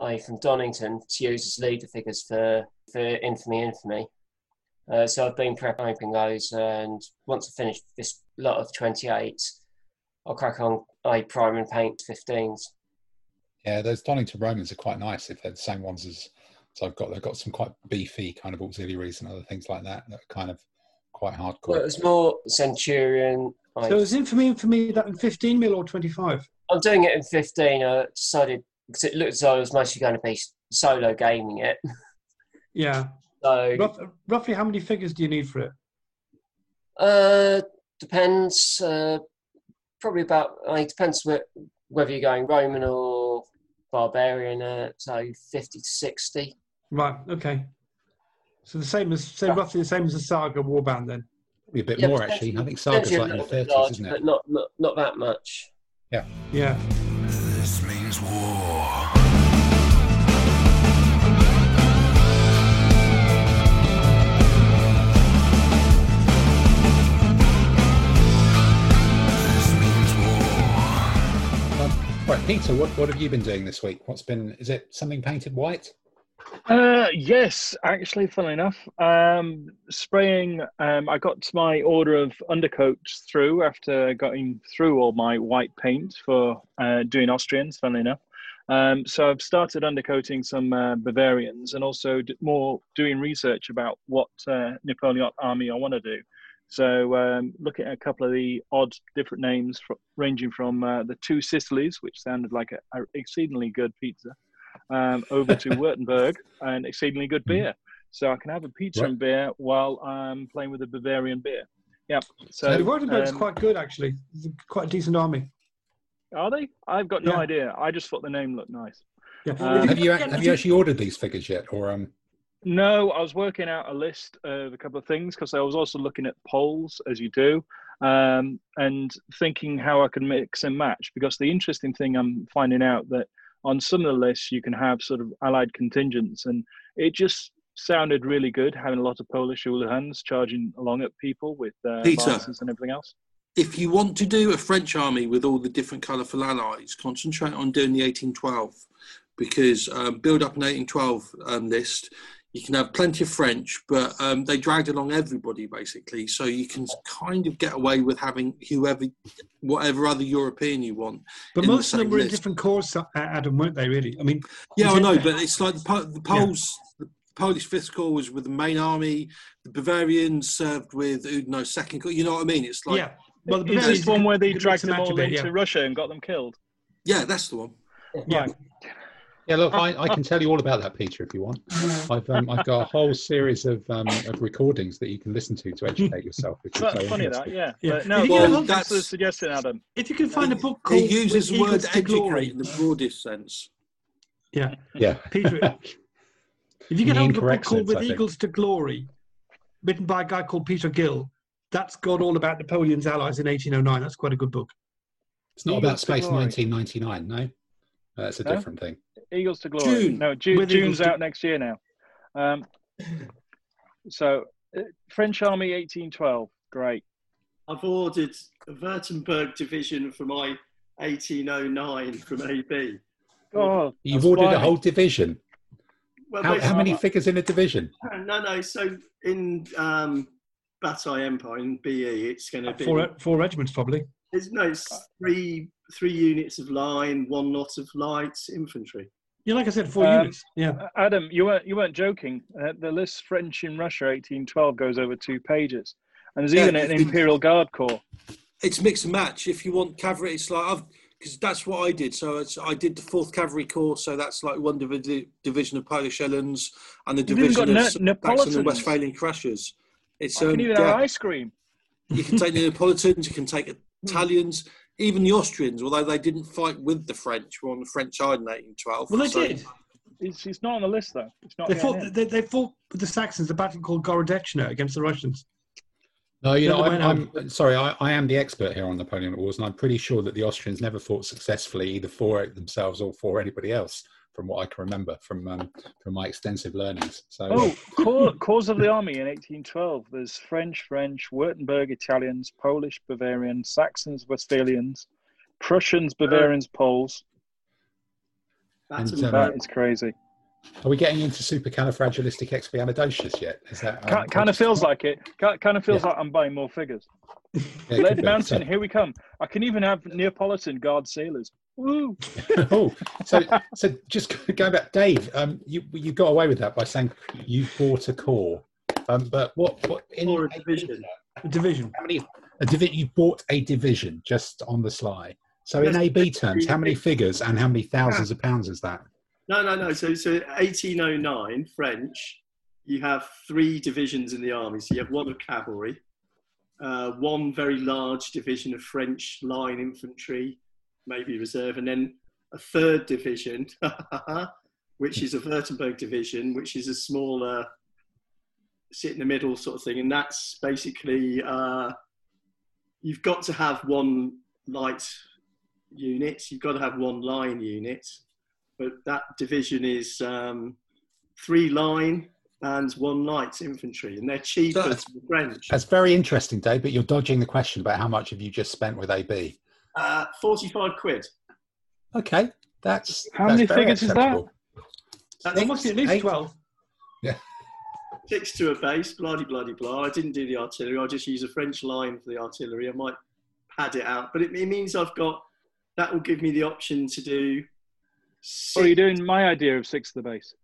I from Donnington to use as leader figures for for Infamy Infamy. Uh, so I've been prepping those, and once I finish this lot of twenty eight, I'll crack on. I prime and paint 15s. Yeah, those Donnington Romans are quite nice if they're the same ones as so I've got they've got some quite beefy kind of auxiliaries and other things like that that are kind of quite Well, hardcore. it was more Centurion. I, So is infamy infamy that in 15 mil or 25? I'm doing it in 15. I decided because it looked as though I was mostly going to be solo gaming it. Yeah. So Rough, roughly how many figures do you need for it? uh, depends. Uh, probably about. I mean, it depends whe- whether you're going Roman or barbarian. Uh, so 50 to 60. Right. Okay. So the same as, so Yeah. roughly the same as the Saga Warband then. Probably a bit Yeah, more actually. I think Saga's like in the thirties, isn't it? But not, not not that much. Yeah. This war. Right, Peter, what, what have you been doing this week? What's been is it something painted white? Uh, yes, actually, funnily enough, um, spraying. Um, I got my order of undercoats through after going through all my white paint for uh, doing Austrians. Funnily enough, um, so I've started undercoating some uh, Bavarians and also d- more doing research about what uh, Napoleon army I want to do. So um, looking at a couple of the odd different names, fr- ranging from uh, the two Sicilies, which sounded like an exceedingly good pizza, um, over to Württemberg and exceedingly good beer. So I can have a pizza Right. and beer while I'm playing with the Bavarian beer. Yeah. So So, the Württemberg's um, quite good actually. It's quite a decent army. are they? I've got no Yeah. idea. I just thought the name looked nice. Yeah. Um, Have you have you actually ordered these figures yet, or um? No, I was working out a list of a couple of things because I was also looking at polls, as you do, um, and thinking how I can mix and match. Because the interesting thing I'm finding out that on some of the lists you can have sort of allied contingents, and it just sounded really good having a lot of Polish hooligans charging along at people with uh, Peter. and everything else. If you want to do a French army with all the different colourful allies, concentrate on doing the 1812 because um, build up an 1812 um, list. You can have plenty of French, but um, they dragged along everybody basically, so you can kind of get away with having whoever, whatever other European you want. But in the most of them same were in different corps, uh, Adam, weren't they? Really? I mean, Yeah, Was I it- know, but it's like the, Po- the Poles, the Polish Fifth Corps was with the main army. The Bavarians served with Oudinot Second Corps. You know what I mean? It's like, yeah. Well, the Is Bavarians this one where they dragged them all bit, into yeah. Russia and got them killed? yeah, that's the one. Yeah. Right. Yeah, look, I, I can tell you all about that, Peter, if you want. I've um, I've got a whole series of um, of recordings that you can listen to to educate yourself. If you're That's funny that, yeah. Yeah. But no, If you get a well, that's the suggestion, Adam. If you can find a book called He uses the word Eagles to educate Glory, in the broadest sense. yeah, Yeah. Peter. If you In get the hold of a book called sense, With Eagles to Glory, written by a guy called Peter Gill, that's got all about Napoleon's allies in 1809. That's quite a good book. It's not Eagles about Space Glory. 1999, no. That's a Huh? different thing. Eagles to glory. June. No, June, With Eagles June's to- out next year now. Um, so, uh, French Army 1812. Great. I've ordered a Württemberg division for my 1809 from AB. Oh, You've that's ordered a whole division. Well, How, how many figures in a division? No, no. So in um, Bataille Empire in BE, it's going to be Four, four regiments, probably. There's no it's three three units of line, one lot of light infantry. Yeah, like I said, four Um, units. Yeah. Adam, you weren't you weren't joking. Uh, the list French in Russia 1812 goes over two pages, and there's Yeah, even an it- Imperial Guard Corps. It's mix and match. If you want cavalry, it's like I've because that's what I did. So it's, I did the fourth cavalry corps. So that's like one divi- division of Polish Uhlans and the division of Ne- Saxon and Westphalian Crushers. It's I um, can even yeah. have ice cream. You can take the Neapolitans, you can take Italians, even the Austrians, although they didn't fight with the French, were on the French side in 1812. Well, they So- did. It's, it's not on the list though. It's not. They getting fought. They, they fought with the Saxons a battle called Gorodeczno against the Russians. No, you know, other I'm, I'm sorry. I, I am the expert here on Napoleonic Wars, and I'm pretty sure that the Austrians never fought successfully either for it themselves or for anybody else, from what I can remember from um, from my extensive learnings. So, Oh, cause, cause of the army in 1812. There's French, French, Württemberg, Italians, Polish, Bavarians, Saxons, Westphalians, Prussians, Bavarians, Poles. That's And, um, That is crazy. are we getting into supercalifragilisticexpialidocious yet? Is that um, kind of feels like it. Kind of feels Yeah. like I'm buying more figures. Yeah, it Lead. Mountain, So- here we come. I can even have Neapolitan Guard sailors. Woo! oh, so so just go back, Dave. Um, you you got away with that by saying you bought a core, um, but what what in Or a division. The division. how many a divi- you bought a division just on the sly. So in AB terms, how many figures and how many thousands of pounds is that? No, no, no. So, so 1809 French, you have three divisions in the army. So you have one of cavalry, uh, one very large division of French line infantry, maybe reserve, and then a third division, which is a Württemberg division, which is a smaller, sit in the middle sort of thing. And that's basically uh, you've got to have one light unit, you've got to have one line unit but that division is um, three line and one light infantry, and they're cheaper That's- than the French. That's very interesting, Dave. But you're dodging the question about how much have you just spent with AB. Uh, Forty-five quid. Okay, that's How that's many very figures is that? acceptable. That's must be at least eight. twelve. six to a base. Bloody, bloody, blah. I didn't do the artillery. I just use a French line for the artillery. I might pad it out, but it, it means I've got that will give me the option to do. Oh, you're doing my idea of six to the base.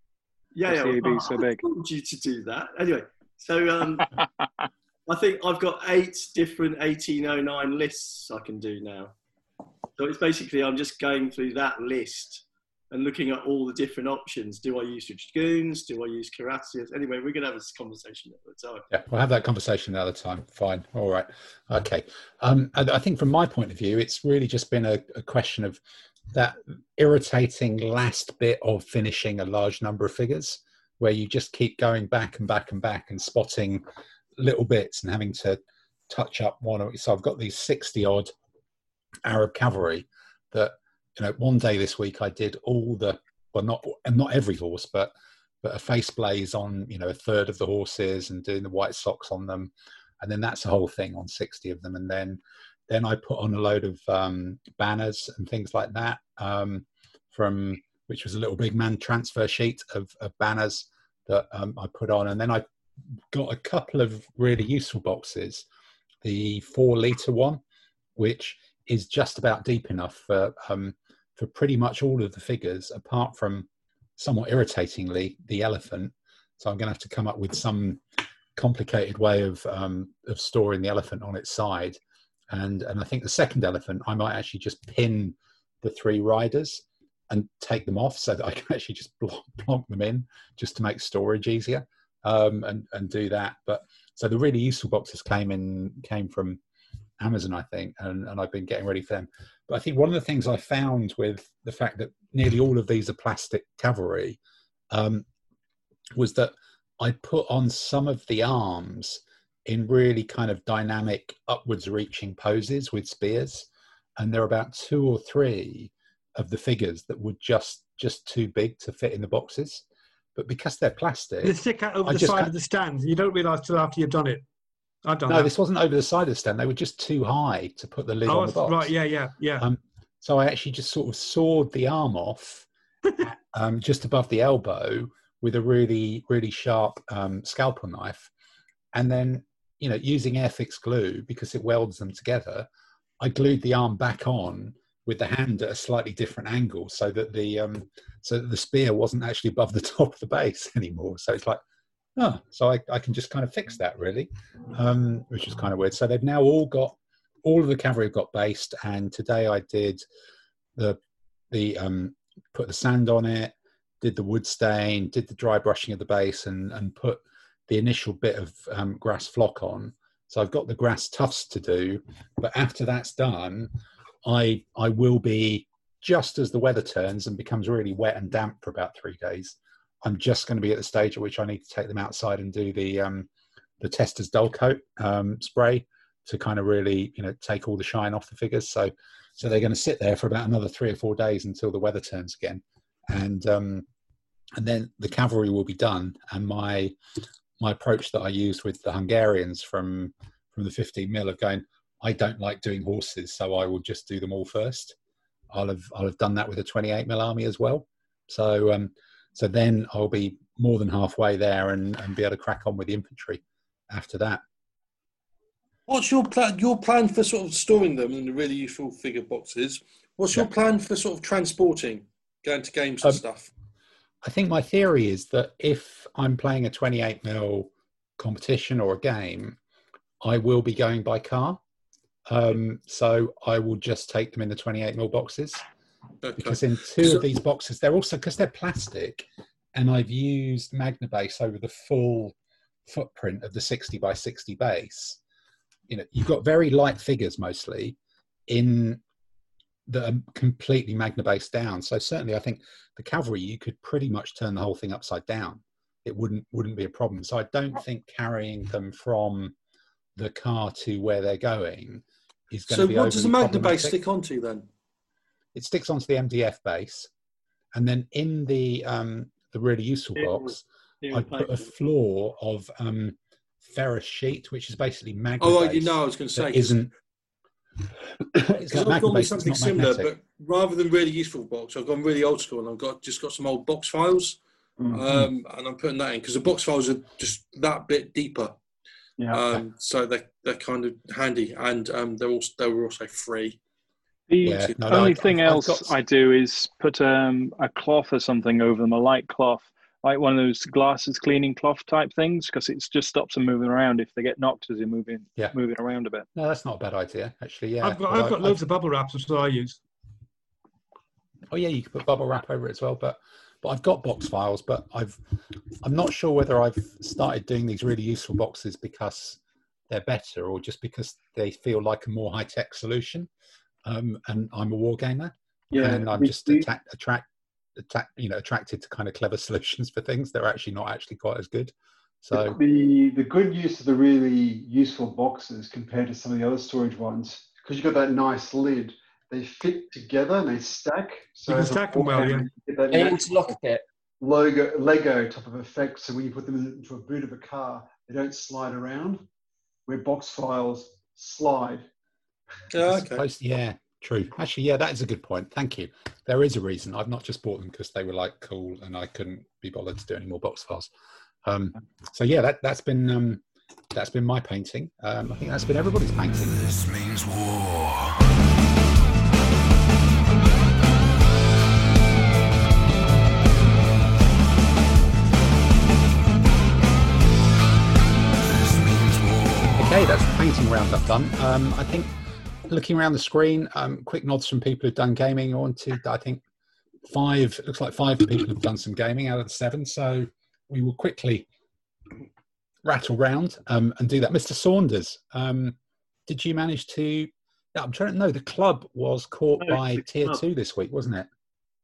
Yeah, What's yeah. well, so I big? told you to do that. Anyway, so um, I think I've got eight different 1809 lists I can do now. So it's basically I'm just going through that list and looking at all the different options. Do I use dragoons? Do I use cuirassiers? Anyway, we're going to have this conversation at the time. Yeah, we'll have that conversation another time. Fine. All right. Okay. Um, and I think from my point of view, it's really just been a, a question of that irritating last bit of finishing a large number of figures where you just keep going back and back and back and spotting little bits and having to touch up one so I've got these 60 odd Arab cavalry that you know one day this week I did all the well not and not every horse but but a face blaze on you know a third of the horses and doing the white socks on them. And then that's the whole thing on 60 of them. And then then I put on a load of um, banners and things like that um, from which was a Little Big Men transfer sheet of, of banners that um, I put on. And then I got a couple of really useful boxes. The four liter one which is just about deep enough for um, for pretty much all of the figures apart from somewhat irritatingly the elephant. So i'm going to have to come up with some complicated way of um, of storing the elephant on its side. And and i think the second elephant i might actually just pin the three riders and take them off so that i can actually just block, block them in just to make storage easier um, and and do that. But so the really useful boxes came in came from amazon i think and, and i've been getting ready for them. But i think one of the things i found with the fact that nearly all of these are plastic cavalry um, was that I put on some of the arms in really kind of dynamic upwards reaching poses with spears. And there are about two or three of the figures that were just just too big to fit in the boxes but because they're plastic They stick out over I the side can't- of the stand. You don't realise till after you've done it. I've done no that. this wasn't over the side of the stand they were just too high to put the lid oh, on the box right. Yeah, yeah, yeah. Um, so I actually just sort of sawed the arm off um, just above the elbow with a really, really sharp um, scalpel knife. And then, you know, using Airfix glue because it welds them together, I glued the arm back on with the hand at a slightly different angle so that the um, so that the spear wasn't actually above the top of the base anymore. So it's like, oh, so I, I can just kind of fix that really, um, which is kind of weird. So they've now all got all of the cavalry have got based, and today I did the the um, put the sand on it, did the wood stain, did the dry brushing of the base, and and put the initial bit of um, grass flock on. So I've got the grass tufts to do, but after that's done, I I will be just as the weather turns and becomes really wet and damp for about three days, I'm just going to be at the stage at which I need to take them outside and do the um, the Testors Dullcote um, spray to kind of really you know take all the shine off the figures. So so they're going to sit there for about another three or four days until the weather turns again, and um, and then the cavalry will be done. And my my approach that I used with the Hungarians from from the 15 mil of going, I don't like doing horses, so I will just do them all first. I'll have I'll have done that with a 28 mil army as well. So um, so then I'll be more than halfway there and, and be able to crack on with the infantry after that. What's your plan? Your plan for sort of storing them in the really useful figure boxes. What's your plan for sort of transporting, going to games and Um, stuff? I think my theory is that if I'm playing a 28 mil competition or a game, I will be going by car. Um, so I will just take them in the 28 mil boxes Okay. because in two So- of these boxes, they're also because they're plastic, and I've used Magna base over the full footprint of the 60 by 60 base. You know, you've got very light figures mostly in that are completely Magna based down. So certainly, I think the cavalry you could pretty much turn the whole thing upside down. It wouldn't wouldn't be a problem. So I don't think carrying them from the car to where they're going is going So to be what does the overly Magna base stick onto then? it sticks onto the MDF base, and then in the um, the really useful Ew. box, Ew, I put a floor of um, ferrous sheet, which is basically magnet. Oh, right, you know, I was going to say isn't. it's Because I've magnet gone with something similar, magnetic. but rather than really useful box, I've gone really old school and I've got just got some old box files, Mhm. um, and I'm putting that in because the box files are just that bit deeper, yeah. um, so they're they're kind of handy, and um, they're also they were also free. The Yeah, no, no, only I've- thing I've- I've else got- I do is put um, a cloth or something over them, a light cloth, like one of those glasses cleaning cloth type things, because it just stops them moving around if they get knocked as they're moving Yeah. moving around a bit. No, that's not a bad idea, actually. Yeah, I've got Although I've got loads of bubble wraps, which I use. Oh yeah, you could put bubble wrap over it as well, but but I've got box files, but I've I'm not sure whether I've started doing these really useful boxes because they're better or just because they feel like a more high tech solution. Um, and I'm a wargamer. yeah. and I'm just attack, attract, attack, you know, attracted to kind of clever solutions for things that are actually not actually quite as good. So the the good use of the really useful boxes compared to some of the other storage ones, because you've got that nice lid, they fit together and they stack. So You can stack them well, yeah. you get that They natural interlock a bit. logo Lego type of effect. So when you put them into a boot of a car, they don't slide around. Where box files slide. Yeah, okay. suppose- yeah, true. Actually, yeah, that is a good point. Thank you. There is a reason. I've not just bought them because they were like cool and I couldn't be bothered to do any more box files. Um, so yeah, that that's been um, that's been my painting. Um, I think that's been everybody's painting. This means war. That's the painting roundup done. Um, I think looking around the screen, um, quick nods from people who've done gaming. On to I think five. Looks like five people have done some gaming out of the seven. So we will quickly rattle round um, and do that. Mr. Saunders, um, did you manage to? I'm trying to know. The club was caught No, by tier club. two this week, wasn't it?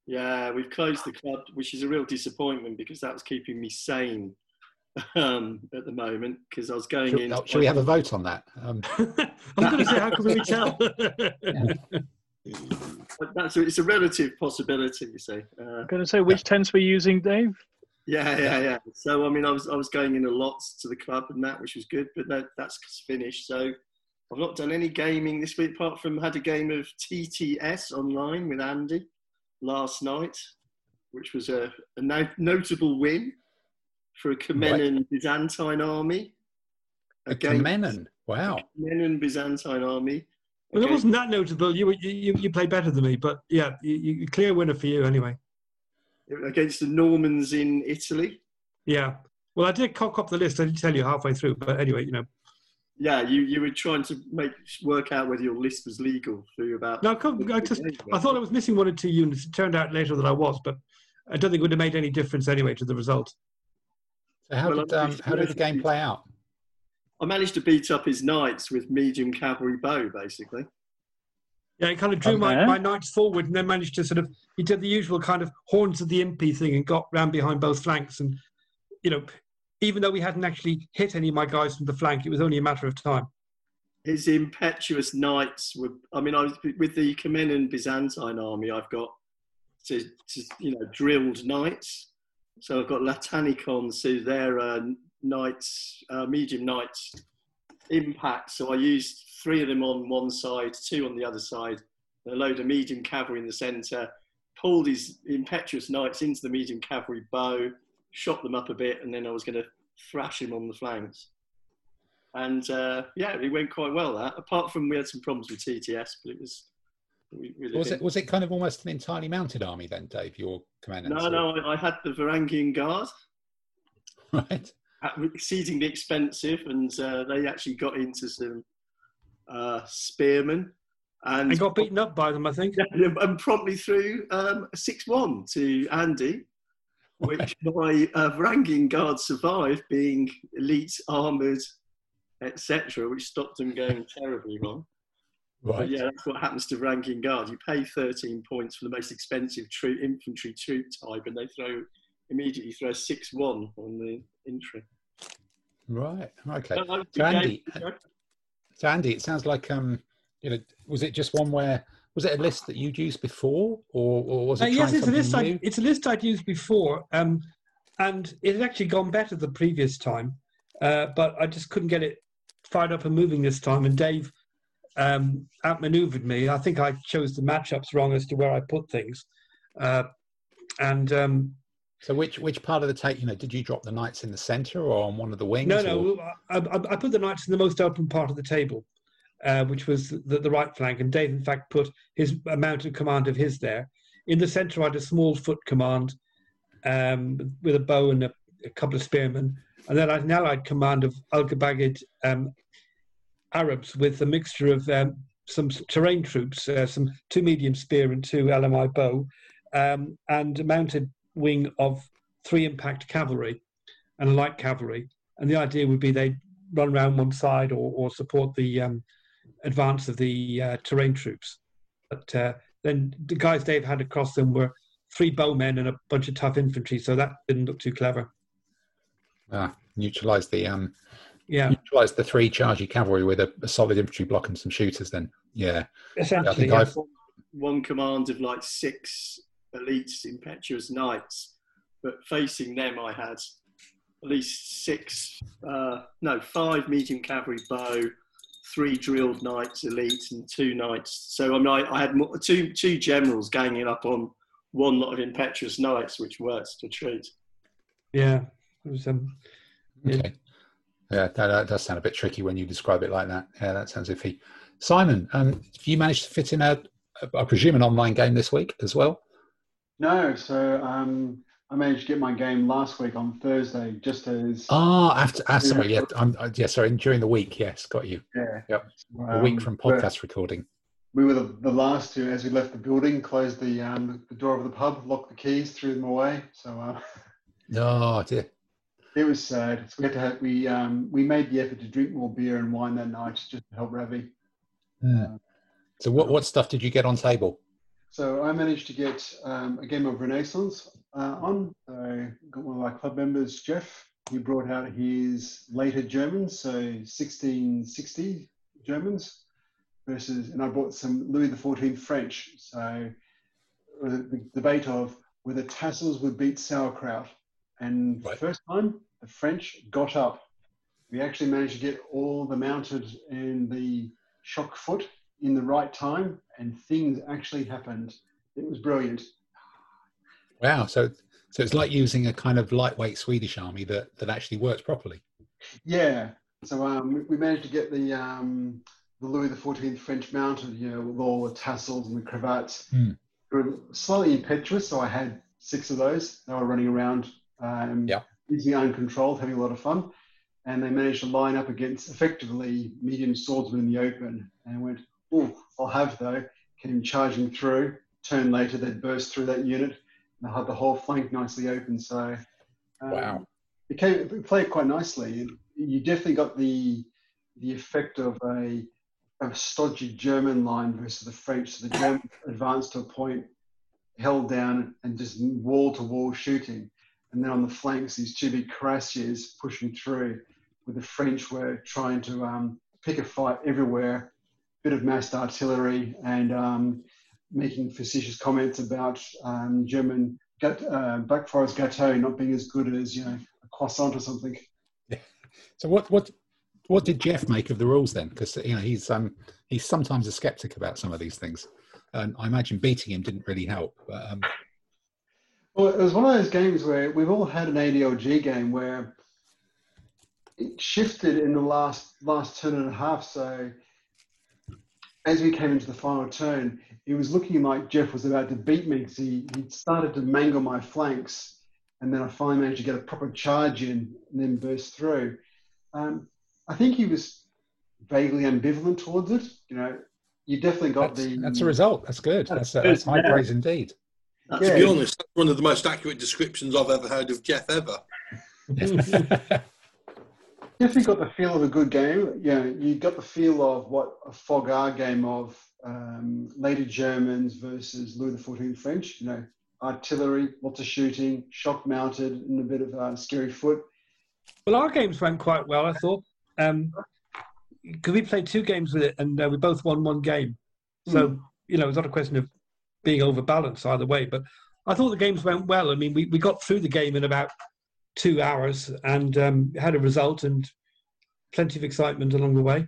Yeah, we've closed the club, which is a real disappointment because that was keeping me sane um, at the moment because I was going Should, in. oh, should we have a vote on that? Um, I'm going to say, how can we tell? That's a, it's a relative possibility, you see. Uh, I'm going to say which tents we're using, Dave. yeah, yeah, yeah. So I mean, I was I was going in a lot to the club and that, which was good, but that, that's finished. So I've not done any gaming this week apart from had a game of TTS online with Andy last night, which was a, a no, notable win for a Comnenian Byzantine army. a Comenon. Wow. Comnenian Byzantine army. well, it wasn't that notable. You, were- you you you played better than me, but yeah, you, you clear winner for you anyway. against the Normans in Italy. Yeah. Well, I did cock up the list. I didn't tell you halfway through, but anyway, you know. Yeah, you, you were trying to make work out whether your list was legal through about. No, I, couldn't- I just I thought I was missing one or two units. It turned out later that I was, but I don't think it would have made any difference anyway to the result. So how Well, did um, how did the game play out? I managed to beat up his knights with medium cavalry bow, basically. Yeah, he kind of drew my, Okay. my knights forward and then managed to sort of he did the usual kind of horns of the impy thing and got round behind both flanks and you know even though we hadn't actually hit any of my guys from the flank, it was only a matter of time. His impetuous knights were. I mean, I was with the Comnenian Byzantine army. I've got to, to you know drilled knights. So I've got Latinikons, so they're uh, knights, uh, medium knights, impact. So I used three of them on one side, two on the other side, a load of medium cavalry in the centre. Pulled his impetuous knights into the medium cavalry bow, shot them up a bit, and then I was going to thrash him on the flanks. And uh, yeah, it went quite well. That apart from we had some problems with TTS, but it was. We, we Was it was it kind of almost an entirely mounted army then, Dave? Your commander? No, no, I, I had the Varangian Guard, Right. exceedingly expensive, and uh, they actually got into some uh, spearmen, and And got beaten up by them, I think. and promptly threw um, a six-one to Andy, which my uh, Varangian Guard survived, being elite, armoured, etc., which stopped them going terribly wrong. But yeah, that's what happens to ranking guard. You pay 13 points for the most expensive troop, infantry troop type, and they throw immediately throw a 6 1 on the infantry. Right. Okay. That- that So Andy. So Andy, it sounds like um, you know, was it just one where was it a list that you'd used before, or, or was it Uh, yes, it's a list. I, it's a list I'd used before, um, and it had actually gone better the previous time, uh, but I just couldn't get it fired up and moving this time. And Dave um, outmaneuvered me. I think I chose the matchups wrong as to where I put things, uh, and um, So which which part of the take? You know, did you drop the knights in the centre or on one of the wings? no, no, I, I, I put the knights in the most open part of the table, uh, which was the, the right flank, and Dave, in fact, put his a mounted command of his there. In the centre, I had a small foot command um, with a bow and a, a couple of spearmen, and then I had an allied command of Al-Gabagid um, Arabs with a mixture of um, some terrain troops, uh, some two medium spear and two LMI bow, um, and a mounted wing of three impact cavalry and a light cavalry. And the idea would be they'd run around one side or, or support the um, advance of the uh, terrain troops. But uh, then the guys Dave had across them were three bowmen and a bunch of tough infantry, so that didn't look too clever. Ah, neutralise the um, Yeah, neutralise the three chargy cavalry with a, a solid infantry block and some shooters. Then, yeah, essentially. think yeah. I've- One command of like six elites, impetuous knights, but facing them, I had at least six, uh, no, five medium cavalry bow, three drilled knights, elite, and two knights. So I mean, I, I had more, two two generals ganging up on one lot of impetuous knights, which worked to treat. Yeah, it was, um, Yeah. okay, yeah, that, that does sound a bit tricky when you describe it like that. Yeah, that sounds iffy. Simon, um, have you managed to fit in a, I presume, an online game this week as well? No, so um, I managed to get my game last week on Thursday, just as Ah, after, ah, sorry, yeah, I'm, uh, yeah, sorry, during the week, yes, got you. yeah, Yep. A week um, from podcast recording. We were the, the last to, as we left the building, close the um, the door of the pub, lock the keys, threw them away. So uh, Oh dear. It was sad. So we had to have, we um, we made the effort to drink more beer and wine that night just to help Ravi. Hmm. So what what stuff did you get on table? So I managed to get um, a game of Renaissance uh, on. So got one of our club members, Jeff. He brought out his later Germans, so 1660 Germans versus, and I brought some Louis XIV French. So the debate of whether tassels would beat sauerkraut. And Right. first time, the French got up. We actually managed to get all the mounted and the shock foot in the right time, and things actually happened. It was brilliant. Wow. So so it's like using a kind of lightweight Swedish army that that actually works properly. Yeah. So um, we- managed to get the um, the Louis XIV French mounted, you know, with all the tassels and the cravats. Hmm. They were slightly impetuous, so I had six of those. They were running around, um, Yeah. easily uncontrolled, having a lot of fun. And they managed to line up against effectively medium swordsmen in the open. And went, oh, I'll have though. Came charging through. Turn later, they'd burst through that unit. And I had the whole flank nicely open. So um, Wow. it came it played quite nicely. You definitely got the the effect of a a stodgy German line versus the French. So the Germans advanced to a point, held down, and just wall to wall shooting. And then on the flanks, these two big cuirassiers pushing through, with the French were trying to um, pick a fight everywhere, bit of massed artillery, and um, making facetious comments about um, German uh, Black Forest Gâteau not being as good as you know a croissant or something. So what what what did Jeff make of the rules then? Because you know he's um he's sometimes a skeptic about some of these things, and I imagine beating him didn't really help. But um, Well, it was one of those games where we've all had an ADLG game where it shifted in the last last turn and a half. So as we came into the final turn, it was looking like Jeff was about to beat me because he, he started to mangle my flanks, and then I finally managed to get a proper charge in and then burst through. Um, I think he was vaguely ambivalent towards it. You know, you definitely got that's, the that's a result. That's good. That's, That's that's high praise indeed. To be honest, that's one of the most accurate descriptions I've ever heard of Jeff ever. definitely got the feel of a good game. Yeah, you got the feel of what a Fogar game of um, later Germans versus Louis XIV French. You know, artillery, lots of shooting, shock mounted, and a bit of uh, scary foot. Well, our games went quite well, I thought. Um, because we played two games with it and uh, we both won one game. So, you know, it's not a question of being overbalanced either way. But I thought the games went well. I mean, we, we got through the game in about two hours and um, had a result and plenty of excitement along the way.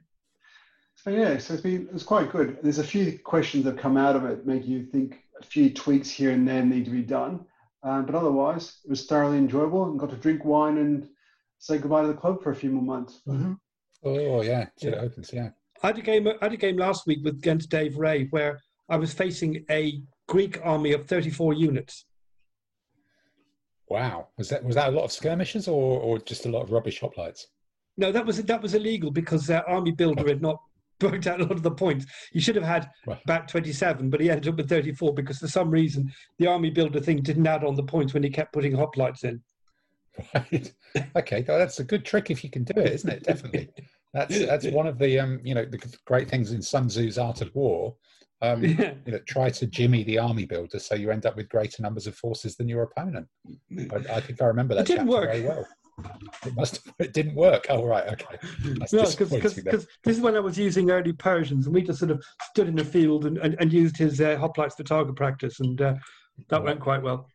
So yeah, so it's been it's quite good. There's a few questions that have come out of it, make you think a few tweaks here and there need to be done. Um, but otherwise, it was thoroughly enjoyable and got to drink wine and say goodbye to the club for a few more months. oh yeah, till it Yeah. opens. Yeah. I had a game. I had a game last week with against Dave Ray where I was facing a Greek army of 34 units. Wow. Was that was that a lot of skirmishes or or just a lot of rubbish hoplites? No, that was that was illegal because uh, Army Builder had not worked out a lot of the points. He should have had Right. about 27, but he ended up with 34 because for some reason the Army Builder thing didn't add on the points when he kept putting hoplites in. Right. Okay, well, that's a good trick if you can do it, isn't it? Definitely. That's that's one of the um you know the great things in Sun Tzu's Art of War. Um, Yeah. you know, try to jimmy the army builder so you end up with greater numbers of forces than your opponent. I, I think I remember that It didn't work. very well. It must have, it didn't work. Oh right, okay. That's No, because this is when I was using early Persians, and we just sort of stood in the field and, and, and used his uh, hoplites for target practice, and uh, that went quite well.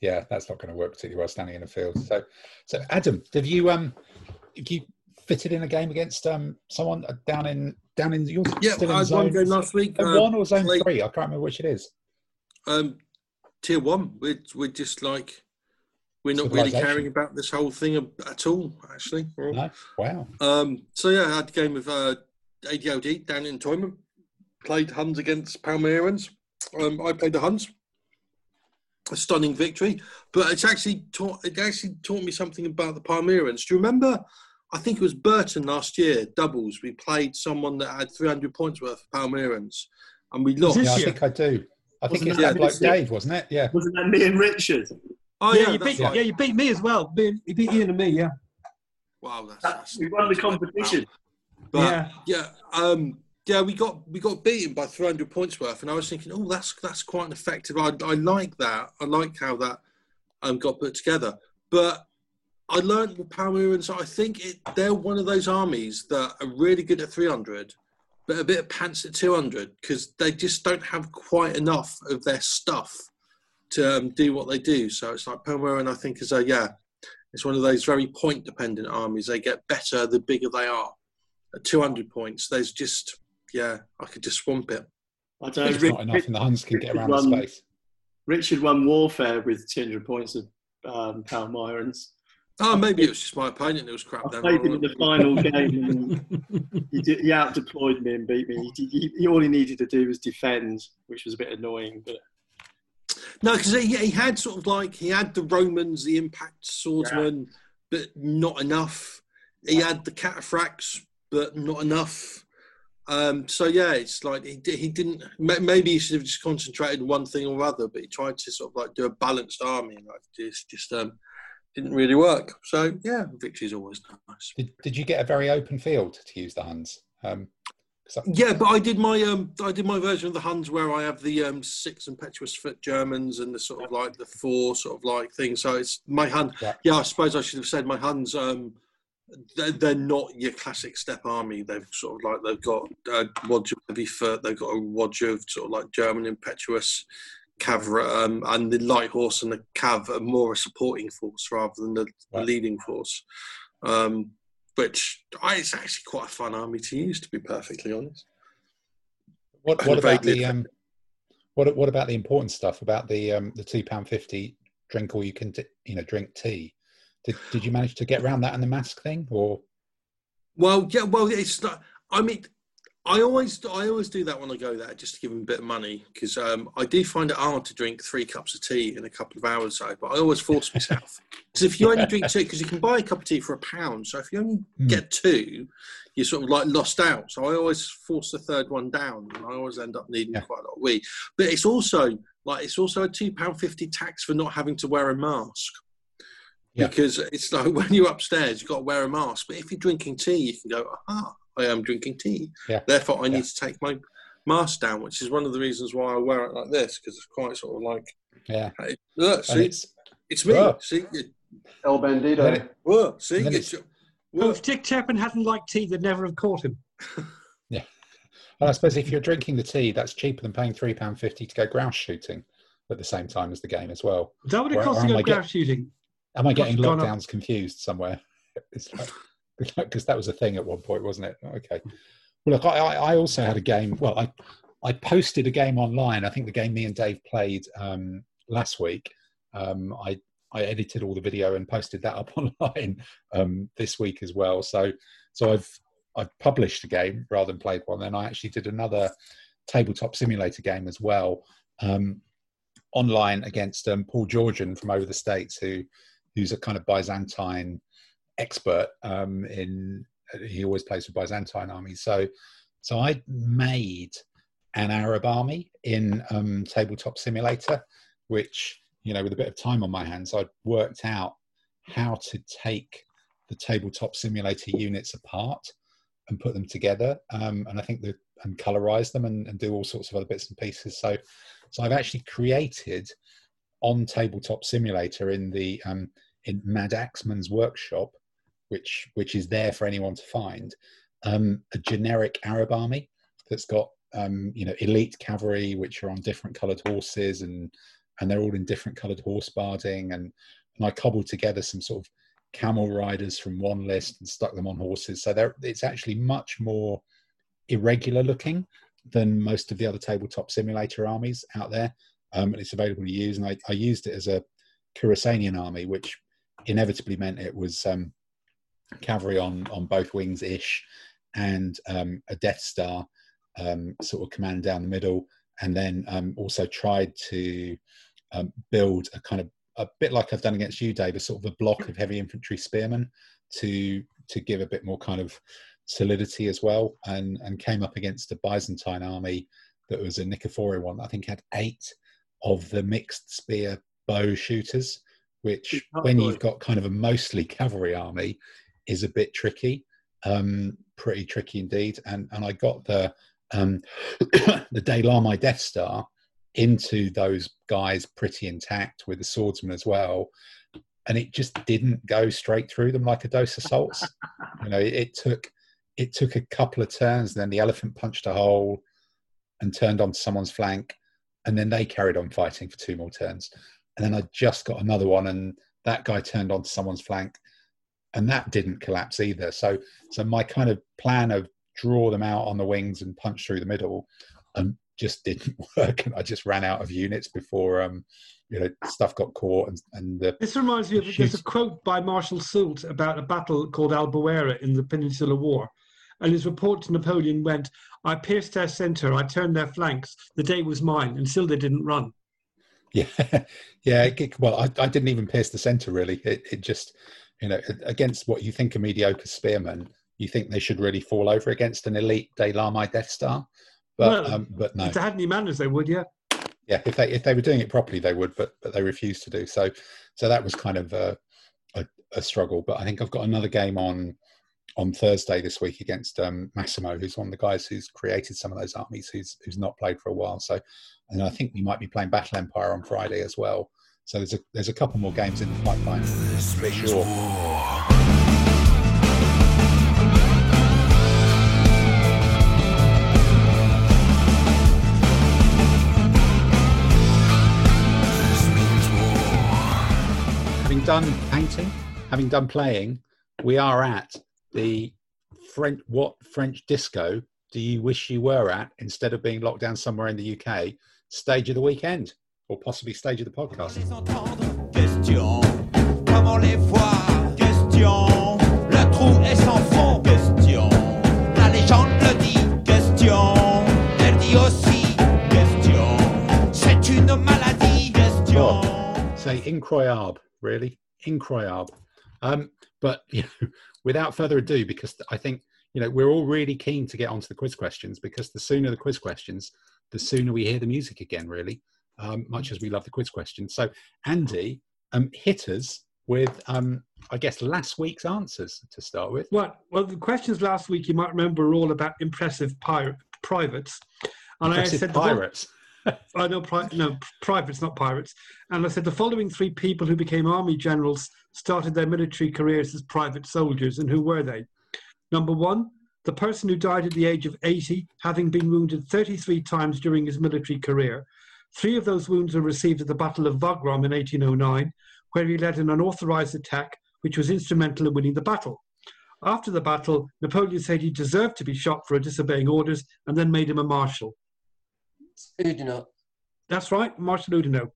yeah, that's not going to work particularly well standing in a field. So, so Adam, have you um, have you fitted in a game against um someone down in down in your Yeah, still I in had one game last week. zone uh, one or zone played- three? I can't remember which it is. Um, tier one. We're, we're just like we're not really caring about this whole thing at all. Actually, No, wow. Um, so yeah, I had a game of uh, ADLG down in Toyman. Played Huns against Palmyrans. Um, I played the Huns. A stunning victory, but it's actually taught. It actually taught me something about the Palmyrans. Do you remember? I think it was Burton last year. Doubles. We played someone that had 300 points worth of Palmyrans, and we lost. Yeah, I think I do. I think Wasn't it's that that like? Dave, wasn't it? Yeah. Wasn't that me and Richard? Oh yeah, yeah, you beat, right. yeah, you beat me as well. Beat- You beat Ian and me, yeah. Wow, that's, That- that's we won the competition. But Yeah. yeah, um, yeah, we got we got beaten by 300 points worth, and I was thinking, oh, that's that's quite an effective. I, I like that. I like how that um, got put together. But I learned with Palmyrans. I think it, they're one of those armies that are really good at 300, but a bit of pants at 200 because they just don't have quite enough of their stuff to um, do what they do. So it's like Palmyran. I think is a yeah. It's one of those very point dependent armies. They get better the bigger they are. At 200 points, there's just, yeah, I could just swamp it. I don't. There's Rick- not enough, and the Huns can get Richard around the won- space. Richard won warfare with 200 points of um, Palmyrans. Oh, maybe it was just my opponent that was crap I then. played him in the final game and he, did, he out deployed me and beat me. He, he, he, all he needed to do was defend, which was a bit annoying. But No, because he, he had sort of like, he had the Romans, the impact swordsmen, but not enough. He had the cataphracts, but not enough. Um, so yeah, it's like he, he didn't. Maybe he should have just concentrated on one thing or other, but he tried to sort of like do a balanced army, like just just um, didn't really work. So yeah, victory's always nice. Did, did you get a very open field to use the Huns? Um, I- Yeah, but I did my um, I did my version of the Huns where I have the um, six impetuous foot Germans and the sort of like the four sort of like thing. So it's my Hun. Yeah. Yeah, I suppose I should have said my Huns. Um, they're, they're not your classic steppe army. They've sort of like they've got a wodge of heavy foot. They've got a wodge of sort of like German impetuous cavalry, um, and the light horse and the cav are more a supporting force rather than the, the Right. leading force. Um, which I, it's actually quite a fun army to use, to be perfectly honest. What, what about the um, what what about the important stuff about the um, the two pound fifty drink all you can t- you know drink tea? Did did you manage to get around that and the mask thing or Well, yeah, well, it's not. I mean, I always, I always do that when I go there, just to give them a bit of money, because um, I do find it hard to drink three cups of tea in a couple of hours. So, but I always force myself. Because if you only drink two, because you can buy a cup of tea for a pound, so if you only Hmm. get two, you're sort of like lost out. So I always force the third one down, and I always end up needing Yeah. quite a lot of wee. But it's also like it's also a two pound fifty tax for not having to wear a mask. Yeah. Because it's like when you're upstairs, you've got to wear a mask. But if you're drinking tea, you can go, aha, I am drinking tea. Yeah. Therefore, I Yeah. need to take my mask down, which is one of the reasons why I wear it like this, because it's quite sort of like, yeah? hey, look, see, it's it's me. Oh. See, you, El Bandito. It- whoa, see, And it's, Well, whoa. if Dick Chapman hadn't liked tea, they'd never have caught him. Yeah. Well, I suppose if you're drinking the tea, that's cheaper than paying three pound fifty to go grouse shooting at the same time as the game as well. Is that what it Or- costs to am go I get- grouse shooting? Am I getting lockdowns confused somewhere? It's like because that was a thing at one point, wasn't it? Okay. Well, look, I, I also had a game. Well, I I posted a game online. I think the game me and Dave played um, last week. Um, I I edited all the video and posted that up online um, this week as well. So so I've I've published a game rather than played one. Then I actually did another tabletop simulator game as well um, online against um, Paul Georgian from over the states who who's a kind of Byzantine expert um, in. He always plays for Byzantine armies. So, so I made an Arab army in um, Tabletop Simulator, which you know, with a bit of time on my hands, I'd worked out how to take the Tabletop Simulator units apart and put them together, um, and I think the and colorize them and, and do all sorts of other bits and pieces. So, so I've actually created on Tabletop Simulator in the um, in Madaxeman's workshop, which which is there for anyone to find, um, a generic Arab army that's got um, you know elite cavalry, which are on different coloured horses and and they're all in different coloured horse barding, and and I cobbled together some sort of camel riders from one list and stuck them on horses. So they're, it's actually much more irregular looking than most of the other tabletop simulator armies out there, um, and it's available to use. And I, I used it as a Khurasanian army, which inevitably meant it was um, cavalry on on both wings ish, and um, a Death Star um, sort of command down the middle, and then um, also tried to um, build a kind of a bit like I've done against you, Dave, a sort of a block of heavy infantry spearmen to to give a bit more kind of solidity as well, and and came up against a Byzantine army that was a Nicephorian one. I think had eight of the mixed spear bow shooters, which when you've got kind of a mostly cavalry army is a bit tricky, um, pretty tricky indeed. And and I got the um, the Daylami Death Star into those guys pretty intact with the swordsman as well, and it just didn't go straight through them like a dose of salts. you know, it, it took it took a couple of turns, and then the elephant punched a hole and turned onto someone's flank, and then they carried on fighting for two more turns, and then I just got another one, and that guy turned onto someone's flank, and that didn't collapse either. So, so my kind of plan of draw them out on the wings and punch through the middle, um, just didn't work, and I just ran out of units before um, you know stuff got caught, and and the This reminds me of there's a quote by Marshal Soult about a battle called Albuera in the Peninsular War. And his report to Napoleon went, I pierced their centre, I turned their flanks, the day was mine, and still they didn't run. Yeah, yeah. It, well, I, I didn't even pierce the center really. It, it just, you know, against what you think a mediocre spearman, you think they should really fall over against an elite Daylami Death Star, but um, but no, If they had any manners, they would, yeah. yeah. If they if they were doing it properly, they would, but but they refused to do so. So that was kind of a, a, a struggle. But I think I've got another game on on Thursday this week against um, Massimo, who's one of the guys who's created some of those armies, who's who's not played for a while. So, and I think we might be playing Battle Empire on Friday as well. So there's a there's a couple more games in the pipeline This for means sure. war. This means war. Having done painting, having done playing, we are at the French. What French disco do you wish you were at instead of being locked down somewhere in the UK? Stage of the weekend, or possibly stage of the podcast. les entendre Question, comment les voir Question, le trou est sans fond Question, la légende le dit Question, elle dit aussi Question, c'est une maladie Question say incroyable, really incroyable. Um, but you know, without further ado, because I think you know we're all really keen to get onto the quiz questions because the sooner the quiz questions, the sooner we hear the music again. Really, um, much as we love the quiz questions. So Andy, um, hit us with um, I guess last week's answers to start with. Well, well, the questions last week you might remember were all about impressive pirate privates, and Impressive I said pirates. I know, pri- no, privates, not pirates. And I said the following three people who became army generals started their military careers as private soldiers, and who were they? Number one, the person who died at the age of 80, having been wounded 33 times during his military career. Three of those wounds were received at the Battle of Wagram in 1809, where he led an unauthorized attack which was instrumental in winning the battle. After the battle, Napoleon said he deserved to be shot for disobeying orders and then made him a marshal. Oudinot. That's right, Marshal Oudinot.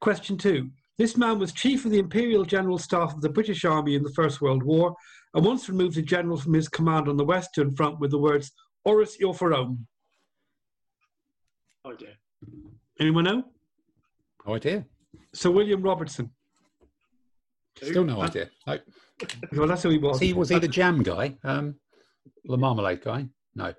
Question two. This man was chief of the Imperial General Staff of the British Army in the First World War and once removed a general from his command on the Western Front with the words, Oris your for Rome. Oh dear. Anyone know? No idea. Sir William Robertson. Still no idea. No. Well, that's who he was. Was he was he the jam guy? Um, the marmalade guy? No.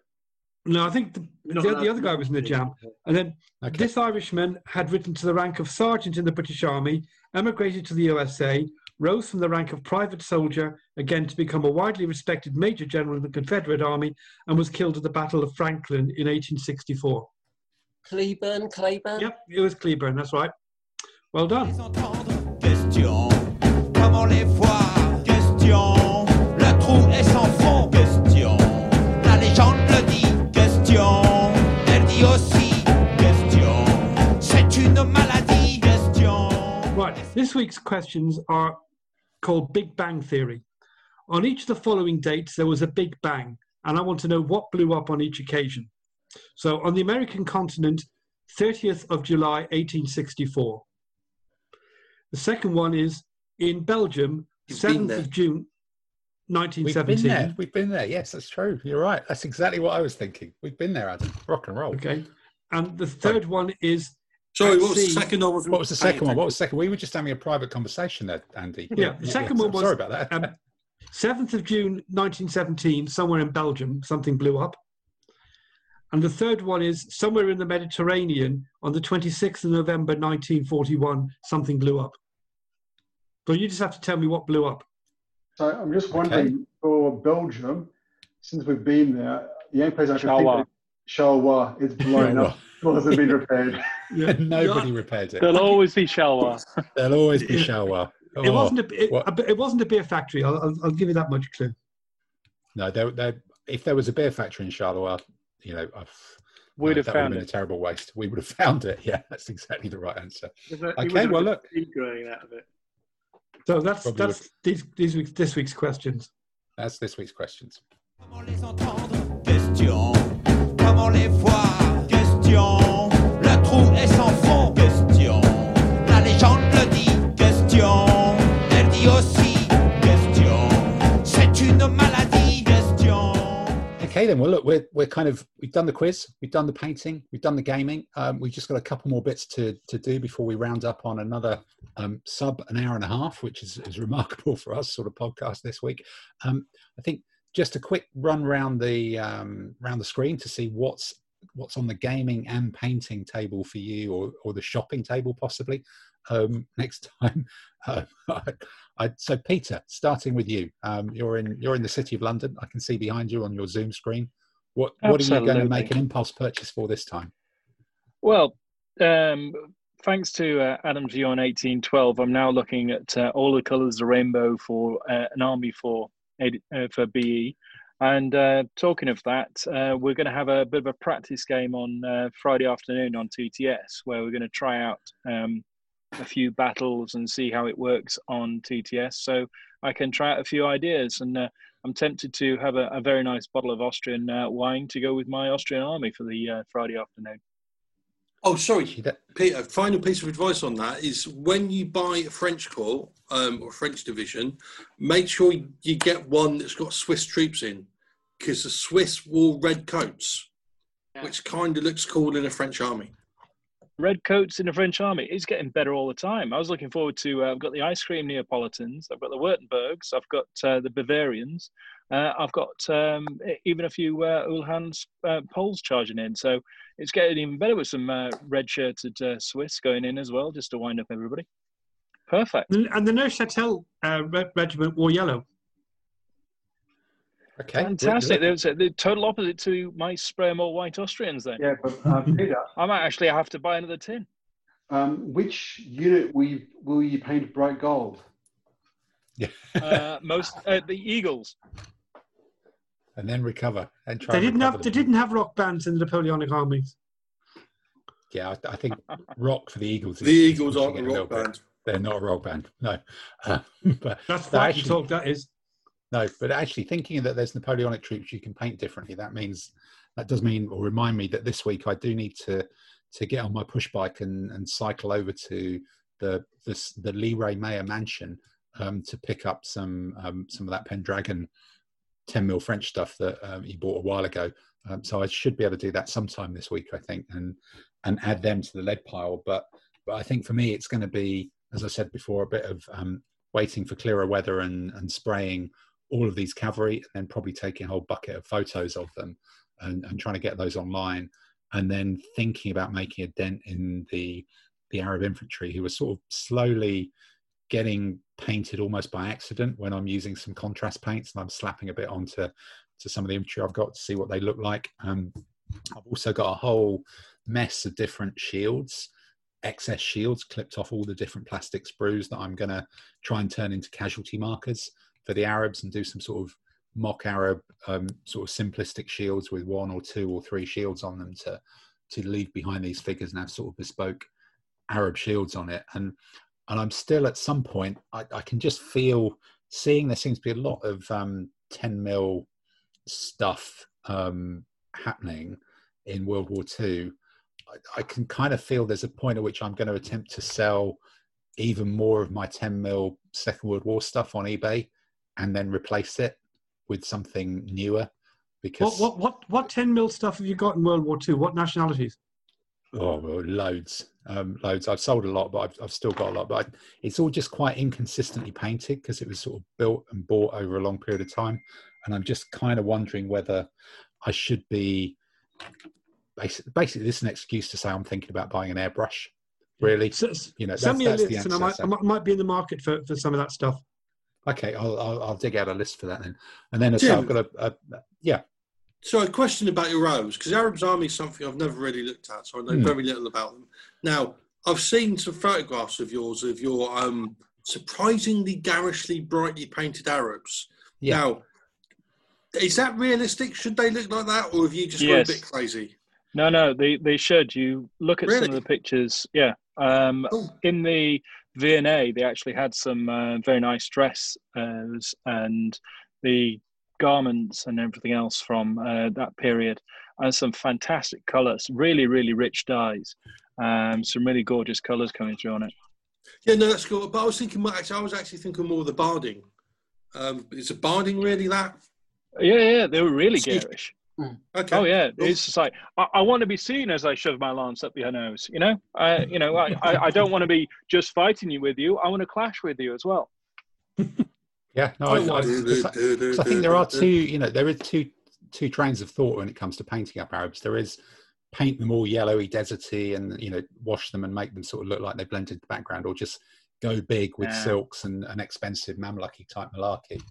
No, I think the, the, the other guy was in the jam. And then Okay. this Irishman had risen to the rank of sergeant in the British Army, emigrated to the USA, rose from the rank of private soldier, again to become a widely respected major general in the Confederate Army, and was killed at the Battle of Franklin in 1864. Cleburne, Claiborne. Yep, it was Cleburne, that's right. Well done. les Question, comment les voir Question, le trou est sans fond. Question, la légende le dit. Question, elle dit aussi. Question, c'est une maladie. Question. Right, this week's questions are called Big Bang Theory. On each of the following dates, there was a Big Bang, and I want to know what blew up on each occasion. So, on the American continent, 30th of July, 1864. The second one is in Belgium, You've 7th of June, 1917. We've 1917. been there. We've been there. Yes, that's true. You're right. That's exactly what I was thinking. We've been there, Adam. Rock and roll. Okay. And the third one is Sorry, what was the second? I wasn't What was the second one? What was the second? We were just having a private conversation there, Andy. Yeah, the second one was, Sorry about that. um, 7th of June 1917, somewhere in Belgium, something blew up. And the third one is somewhere in the Mediterranean on the 26th of November 1941, something blew up. But you just have to tell me what blew up. So I'm just wondering for Belgium, since we've been there, the only place I can Charleroi. think of Charleroi is blown up, wasn't been repaired. Nobody repaired it. There'll always be Shalwa. There'll always be shower. It oh, wasn't a, it, a- it wasn't a beer factory. I'll, I'll, I'll give you that much clue. No, there, there, if there was a beer factory in Charleroi, you know, I've, We'd no, have that found would have been it. a terrible waste. We would have found it. Yeah, that's exactly the right answer. He would Okay, well, look. tea growing out of it. So that's Probably that's these, these weeks, this week's questions. That's this week's questions. Okay, then. Well, look, we're we're kind of we've done the quiz, we've done the painting, we've done the gaming. Um, we've just got a couple more bits to to do before we round up on another um, sub an hour and a half, which is is remarkable for us sort of podcast this week. Um, I think just a quick run round the um, round the screen to see what's what's on the gaming and painting table for you, or or the shopping table possibly. Um, next time. Uh, I, so, Peter, starting with you, um, you're in you're in the city of London. I can see behind you on your Zoom screen. What what are you going to make an impulse purchase for this time? Well, um, thanks to uh, Adam's view on 1812, I'm now looking at uh, all the colours of the rainbow for uh, an army for uh, for BE. And uh, talking of that, uh, we're going to have a bit of a practice game on uh, Friday afternoon on TTS, where we're going to try out um, a few battles and see how it works on TTS. So I can try out a few ideas, and uh, I'm tempted to have a, a very nice bottle of Austrian uh, wine to go with my Austrian army for the uh, Friday afternoon. Oh, sorry, Peter. Final piece of advice on that is when you buy a French corps um, or French division, make sure you get one that's got Swiss troops in, because the Swiss wore red coats, which kind of looks cool in a French army. Red coats in the French army. It's getting better all the time. I was looking forward to. Uh, I've got the ice cream Neapolitans. I've got the Württembergs. I've got uh, the Bavarians. Uh, I've got um, even a few uh, Uhlans uh, Poles charging in. So it's getting even better with some uh, red-shirted uh, Swiss going in as well, just to wind up everybody. Perfect. And the Neuchâtel regiment wore yellow. Okay, Fantastic. There's the total opposite to my spray 'em all white Austrians. Then Yeah, but uh, Peter, I might actually have to buy another tin. um, which unit will you, will you paint bright gold? Yeah. Uh, most uh, the Eagles. and then recover and try. They didn't recover have they didn't have rock bands in the Napoleonic armies. Yeah, I, I think rock for the Eagles. Is, The Eagles pushing aren't a rock band. band. They're not a rock band. No, uh, but That's but fighting actually- talk. That is. No, but actually thinking that there's Napoleonic troops you can paint differently, that means that does mean or remind me that this week I do need to to get on my push bike and, and cycle over to the the, the Leray Mayer mansion um, to pick up some um, some of that Pendragon 10 mil French stuff that um, he bought a while ago. Um, so I should be able to do that sometime this week, I think, and and add them to the lead pile. But but I think for me it's going to be, as I said before, a bit of um, waiting for clearer weather and and spraying all of these cavalry and then probably taking a whole bucket of photos of them and, and trying to get those online and then thinking about making a dent in the the arab infantry who are sort of slowly getting painted almost by accident when i'm using some contrast paints and i'm slapping a bit onto to some of the infantry i've got to see what they look like. Um, i've also got a whole mess of different shields excess shields clipped off all the different plastic sprues that i'm going to try and turn into casualty markers for the Arabs and do some sort of mock Arab um, sort of simplistic shields with one or two or three shields on them to to leave behind these figures and have sort of bespoke Arab shields on it. And and I'm still at some point I, I can just feel seeing there seems to be a lot of um, 10 mil stuff um, happening in World War II. I, I can kind of feel there's a point at which I'm going to attempt to sell even more of my 10 mil Second World War stuff on eBay and then replace it with something newer because What what what what ten mil stuff have you got in World War Two? What nationalities? oh well, loads um loads i've sold a lot but i've, I've still got a lot but I, it's all just quite inconsistently painted because it was sort of built and bought over a long period of time and i'm just kind of wondering whether i should be basically, basically this is an excuse to say i'm thinking about buying an airbrush really S- s- you know Send that's, me a list, and I might, I might be in the market for, for some of that stuff. Okay I'll, I'll i'll dig out a list for that then and then as well, i've got a, a yeah So a question about your Arabs, because Arabs Army is something I've never really looked at, so I know Hmm. very little about them. Now, I've seen some photographs of yours of your um, surprisingly garishly brightly painted Arabs. Yeah. Now, is that realistic? Should they look like that, or have you just Yes. gone a bit crazy? No, no, they they should. You look at some of the pictures. Yeah, um, Oh, in the V&A, they actually had some uh, very nice dress uh, and the garments and everything else from uh, that period, and some fantastic colours. Really, really rich dyes. Um, some really gorgeous colours coming through on it. yeah, no, that's cool. But I was thinking, more- actually, I was actually thinking more of the barding. Um, is the barding really that? Yeah, yeah, they were really Excuse- garish. Okay. Oh yeah, Cool. it's just like I, I want to be seen as I shove my lance up your nose. You know, I, hmm. you know, I, I, I don't want to be just fighting you with you. I want to clash with you as well. yeah no I, I, oh, 'cause I- I think there are two, you know, there are two two trains of thought when it comes to painting up Arabs. There is paint them all yellowy, deserty, and you know wash them and make them sort of look like they blend into the background, or just go big with Yeah. silks and an expensive mamlucky type malarkey.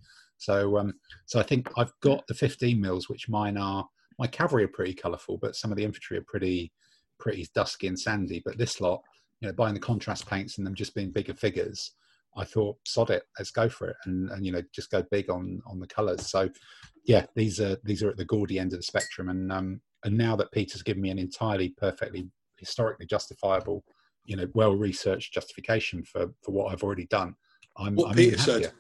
So, um, so I think I've got the 15 mils, which mine are. My cavalry are pretty colourful, but some of the infantry are pretty, pretty dusky and sandy. But this lot, you know, buying the contrast paints and them just being bigger figures, I thought, sod it, let's go for it, and, and you know, just go big on on the colours. So, yeah, these are these are at the gaudy end of the spectrum, and um, and now that Peter's given me an entirely perfectly historically justifiable, you know, well researched justification for for what I've already done, I'm What I'm Peter said.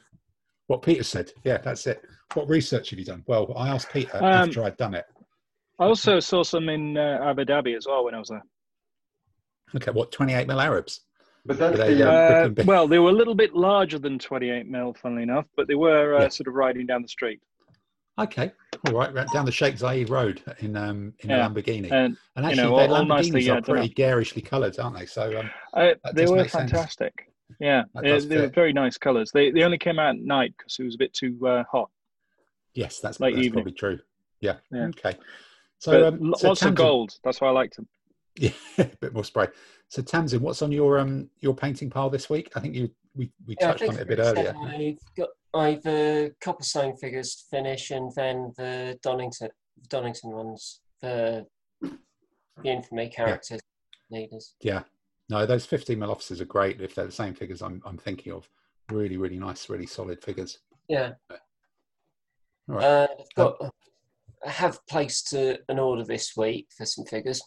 Happier. What Peter said, yeah, that's it. What research have you done? Well, I asked Peter Um, after I'd done it. I also saw some in uh, Abu Dhabi as well when I was there. Okay, what 28 mil Arabs? But that's They, the, uh, um, Uh, well, they were a little bit larger than 28 mil, funnily enough, but they were uh, Yeah. sort of riding down the street. Okay, all right, right down the Sheikh Zayed Road in um in Yeah, a Lamborghini. And and you actually, know, their all- all Lamborghinis nicely, are yeah, pretty garishly coloured, aren't they? So um, uh, they were fantastic. sense. Fantastic. Yeah, That they, they were very nice colours. They they only came out at night because it was a bit too uh, hot. yes, that's, Late that's evening. probably true. Yeah. Yeah. Okay. So, um, lo- so lots of gold. That's why I liked them. Yeah, a bit more spray. So Tamsin, what's on your um your painting pile this week? I think you we, we Yeah, I touched on think it a bit it's, earlier. I've got I've uh, Copplestone figures to finish, and then the Donnington Donnington ones for the infamy characters leaders. Yeah. No, those 15 mil officers are great if they're the same figures I'm I'm thinking of. Really, really nice, really solid figures. Yeah. All right. Uh, I've got. I have placed uh, an order this week for some figures.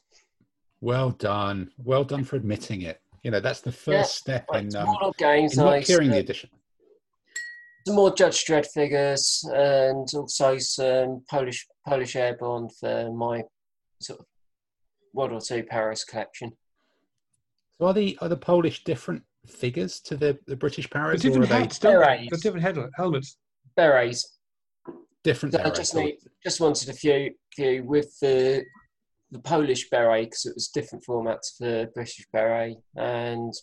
Well done. Well done for admitting it. You know, that's the first Yeah, step in, um, games. in not I curing the edition. some more Judge Dredd figures, and also some Polish Polish airborne for my sort of World War Two Paris collection. So are the are the Polish different figures to the, the British But Paras, or are different they hats, don't they? Berets. Different head, helmets. Berets. different? So I just need, just wanted a few few with the the Polish beret because it was different formats for British beret and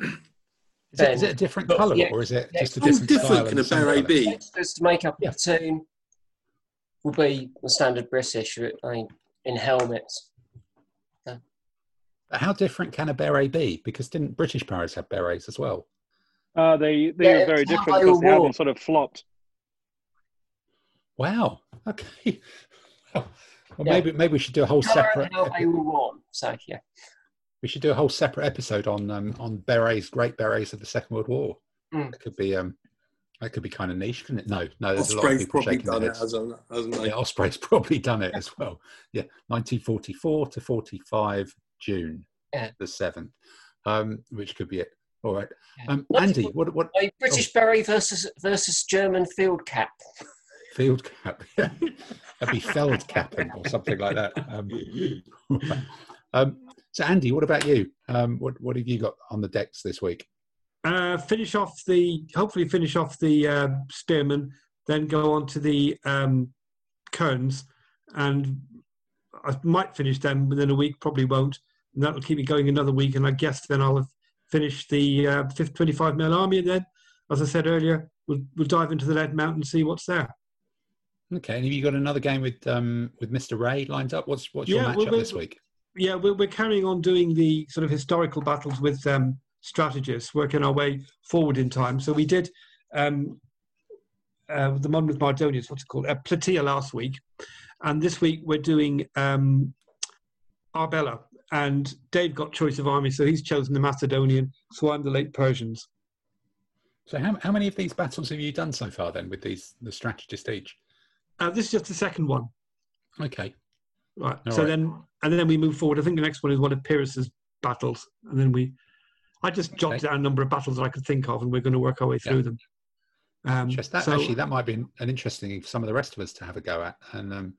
Is it, is it a different colour, yeah, or is it yeah, just a How different, different style? can a beret colour? be? extras to make up a Yeah. platoon will be the standard British I mean, in helmets. But how different can a beret be? Because didn't British Paras have berets as well? Uh, they they Yeah, were very different they because were they had worn. sort of flopped. Wow. Okay. Well, well Yeah. maybe maybe we should do a whole Colour separate. how they were worn. So yeah, We should do a whole separate episode on um, on berets, great berets of the Second World War. Mm. That could be um, that could be kind of niche, couldn't it? No, no. There's a lot of people probably shaking done their it, heads. hasn't, hasn't they? Yeah, Osprey's probably done it as well. Yeah, 1944 to 45 June Yeah. the seventh, um, which could be it. All right, Yeah. um, Andy, what what a British beret versus versus German field cap. field cap? Yeah, that'd be feld capping or something like that. Um, um, so, Andy, what about you? Um, what what have you got on the decks this week? Uh, finish off the hopefully finish off the uh, spearmen, then go on to the um, cones, and I might finish them within a week. Probably won't, and that'll keep me going another week. And I guess then I'll have finished the uh, 25 mil army. And then, as I said earlier, we'll we'll dive into the lead mountain and see what's there. Okay, and have you got another game with um, with Mr. Ray lined up? What's what's your Yeah, matchup well, this week? yeah, we're, we're carrying on doing the sort of historical battles with um, strategists, working our way forward in time. So we did um, uh, the one with Mardonius, what's it called? Uh, Plataea last week. And this week we're doing um, Arbela. And Dave got choice of army, so he's chosen the Macedonian, so I'm the late Persians. So, how how many of these battles have you done so far then with these the strategist each? Uh, this is just the second one. Okay, Right. All so right. then, and then we move forward. I think the next one is one of Pyrrhus's battles, and then we. I just jotted Okay. down a number of battles that I could think of, and we're going to work our way through Yeah. them. Um, Just that so- actually that might be an, an interesting thing for some of the rest of us to have a go at. And um,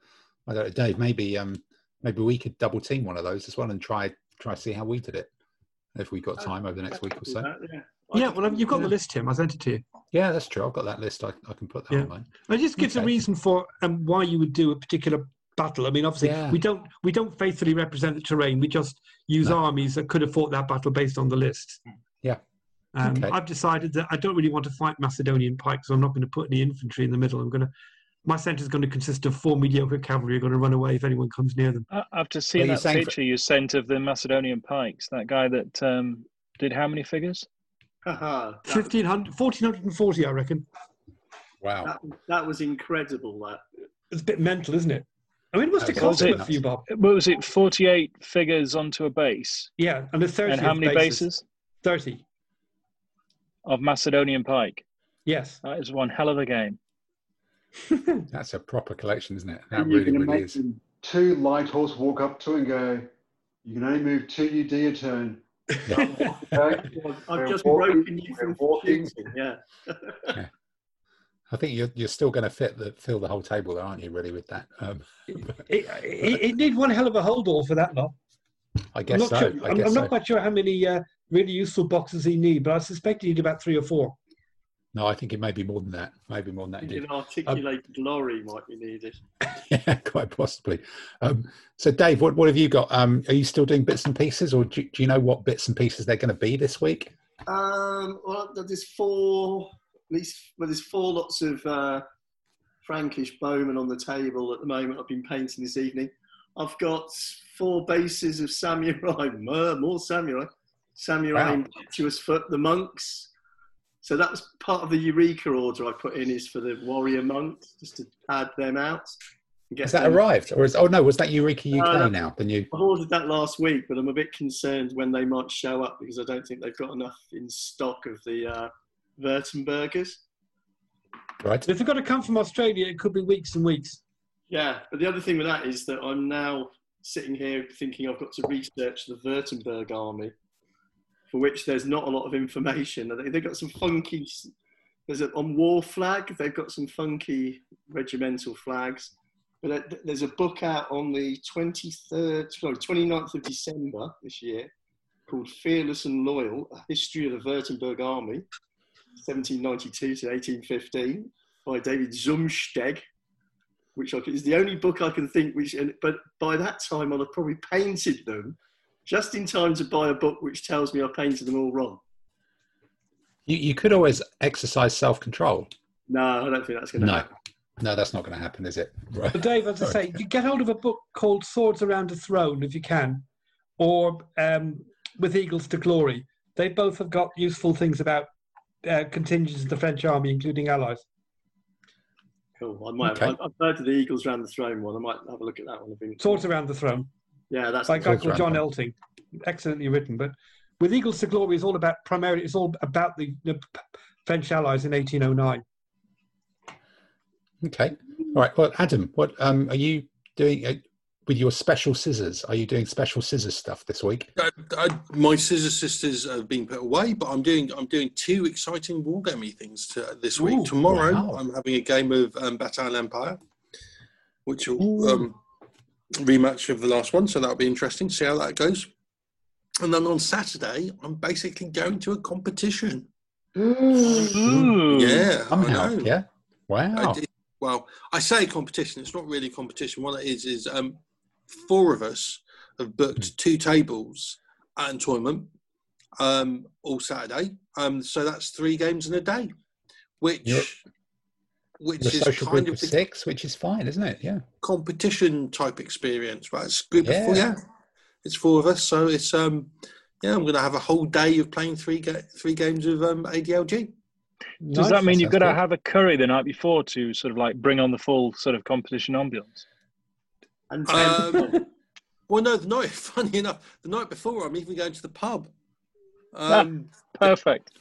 I don't know, Dave, maybe um, maybe we could double team one of those as well and try try see how we did it if we've got time over the next week or so. yeah. yeah, well, you've got the list, Tim. I sent it to you. Yeah, that's true. I've got that list. I, I can put that Yeah. online. It just gives a reason for um, why you would do a particular battle. I mean, obviously, Yeah. we don't we don't faithfully represent the terrain. We just use No. armies that could have fought that battle based on the list. Yeah. Um, Okay. I've decided that I don't really want to fight Macedonian pikes. So I'm not going to put any infantry in the middle. I'm going to my centre is going to consist of four mediocre cavalry who are going to run away if anyone comes near them. I- After seeing you're that saying for- picture you sent of the Macedonian pikes, that guy that um, did how many figures? Haha, that, 1500, 1440, I reckon. Wow. that, that was incredible. That It's a bit mental, isn't it? I mean, it must That have was cost a bit nuts. for you, Bob. What was it? Forty-eight figures onto a base, Yeah, and a 30 and how many bases 30. Of Macedonian pike? Yes. That is one hell of a game. That's a proper collection, isn't it? That And you really, really is. two light horse walk up to and go, you can only move two UD a turn. Okay? I've just walking- broken you from walking. shooting, Yeah. I think you're, you're still going to fit the fill the whole table, there, aren't you? Really, with that? Um, It, it, it need one hell of a hold all for that lot. I I'm guess not, so. sure, I I'm, guess I'm so. not quite sure how many uh, really useful boxes he need, but I suspect he need about three or four. No, I think it may be more than that. Maybe more than that. I think Indeed. an articulated lorry might be needed. yeah, quite possibly. Um, so, Dave, what, what have you got? Um, are you still doing bits and pieces, or do, do you know what bits and pieces they're going to be this week? Um, well, there's four, at least, well, there's four lots of uh, Frankish Bowman on the table at the moment. I've been painting this evening. I've got four bases of samurai, more, more samurai, samurai Wow. impetuous foot, the monks. So that was part of the Eureka order I put in is for the warrior monks, just to pad them out. and get Has that them- arrived, or is? Oh no, was that Eureka UK Uh, now? The new. I ordered that last week, but I'm a bit concerned when they might show up because I don't think they've got enough in stock of the uh, Württembergers. Right. If they've got to come from Australia, it could be weeks and weeks. Yeah, but the other thing with that is that I'm now sitting here thinking I've got to research the Württemberg army, for which there's not a lot of information. They've got some funky. There's a, on War Flag. They've got some funky regimental flags. But there's a book out on the 23rd, sorry, 29th of December this year called Fearless and Loyal: A History of the Württemberg Army, 1792 to 1815, by David Zumsteg which I can, is the only book I can think which, and, but by that time I'll have probably painted them just in time to buy a book which tells me I painted them all wrong. You, you could always exercise self control. No, I don't think that's going to No, happen. no, that's not going to happen, is it? Right. But Dave, as I say, you get hold of a book called Swords Around a Throne if you can, or um, With Eagles to Glory. They both have got useful things about uh, contingents of the French army, including allies. Cool. I might. Okay. I've, I've heard of the Eagles round the throne one. I might have a look at that one. I think. Swords Around the Throne Yeah, that's by a guy called John the Elting. Excellently written. But With Eagles to Glory is all about primarily it's all about the, the French allies in 1809. Okay. All right. Well, Adam, what um, are you doing uh, with your special scissors? Are you doing special scissors stuff this week? I, I, my scissor sisters have been put away, but I'm doing I'm doing two exciting wargamey things to, this week. Ooh, Tomorrow, wow. I'm having a game of um, Bataille Empire, which will um, rematch of the last one, so that'll be interesting. See how that goes. And then on Saturday, I'm basically going to a competition. Ooh. Yeah, I Somehow, know. yeah. Wow. I did- well, I say competition. It's not really competition. What it is is um, four of us have booked two tables at a tournament um, all Saturday. Um, so that's three games in a day, which You're- which the is social kind group of of the six, which is fine, isn't it? Yeah. competition type experience. Right, it's group Yeah. of four. Yeah, it's four of us. So it's um, yeah, I'm going to have a whole day of playing three ga- three games of um, ADLG. Does that mean you've got to have? have a curry the night before to sort of like bring on the full sort of competition ambience? And Um, well, no, the night. Funny enough, the night before, I'm even going to the pub, um, Perfect.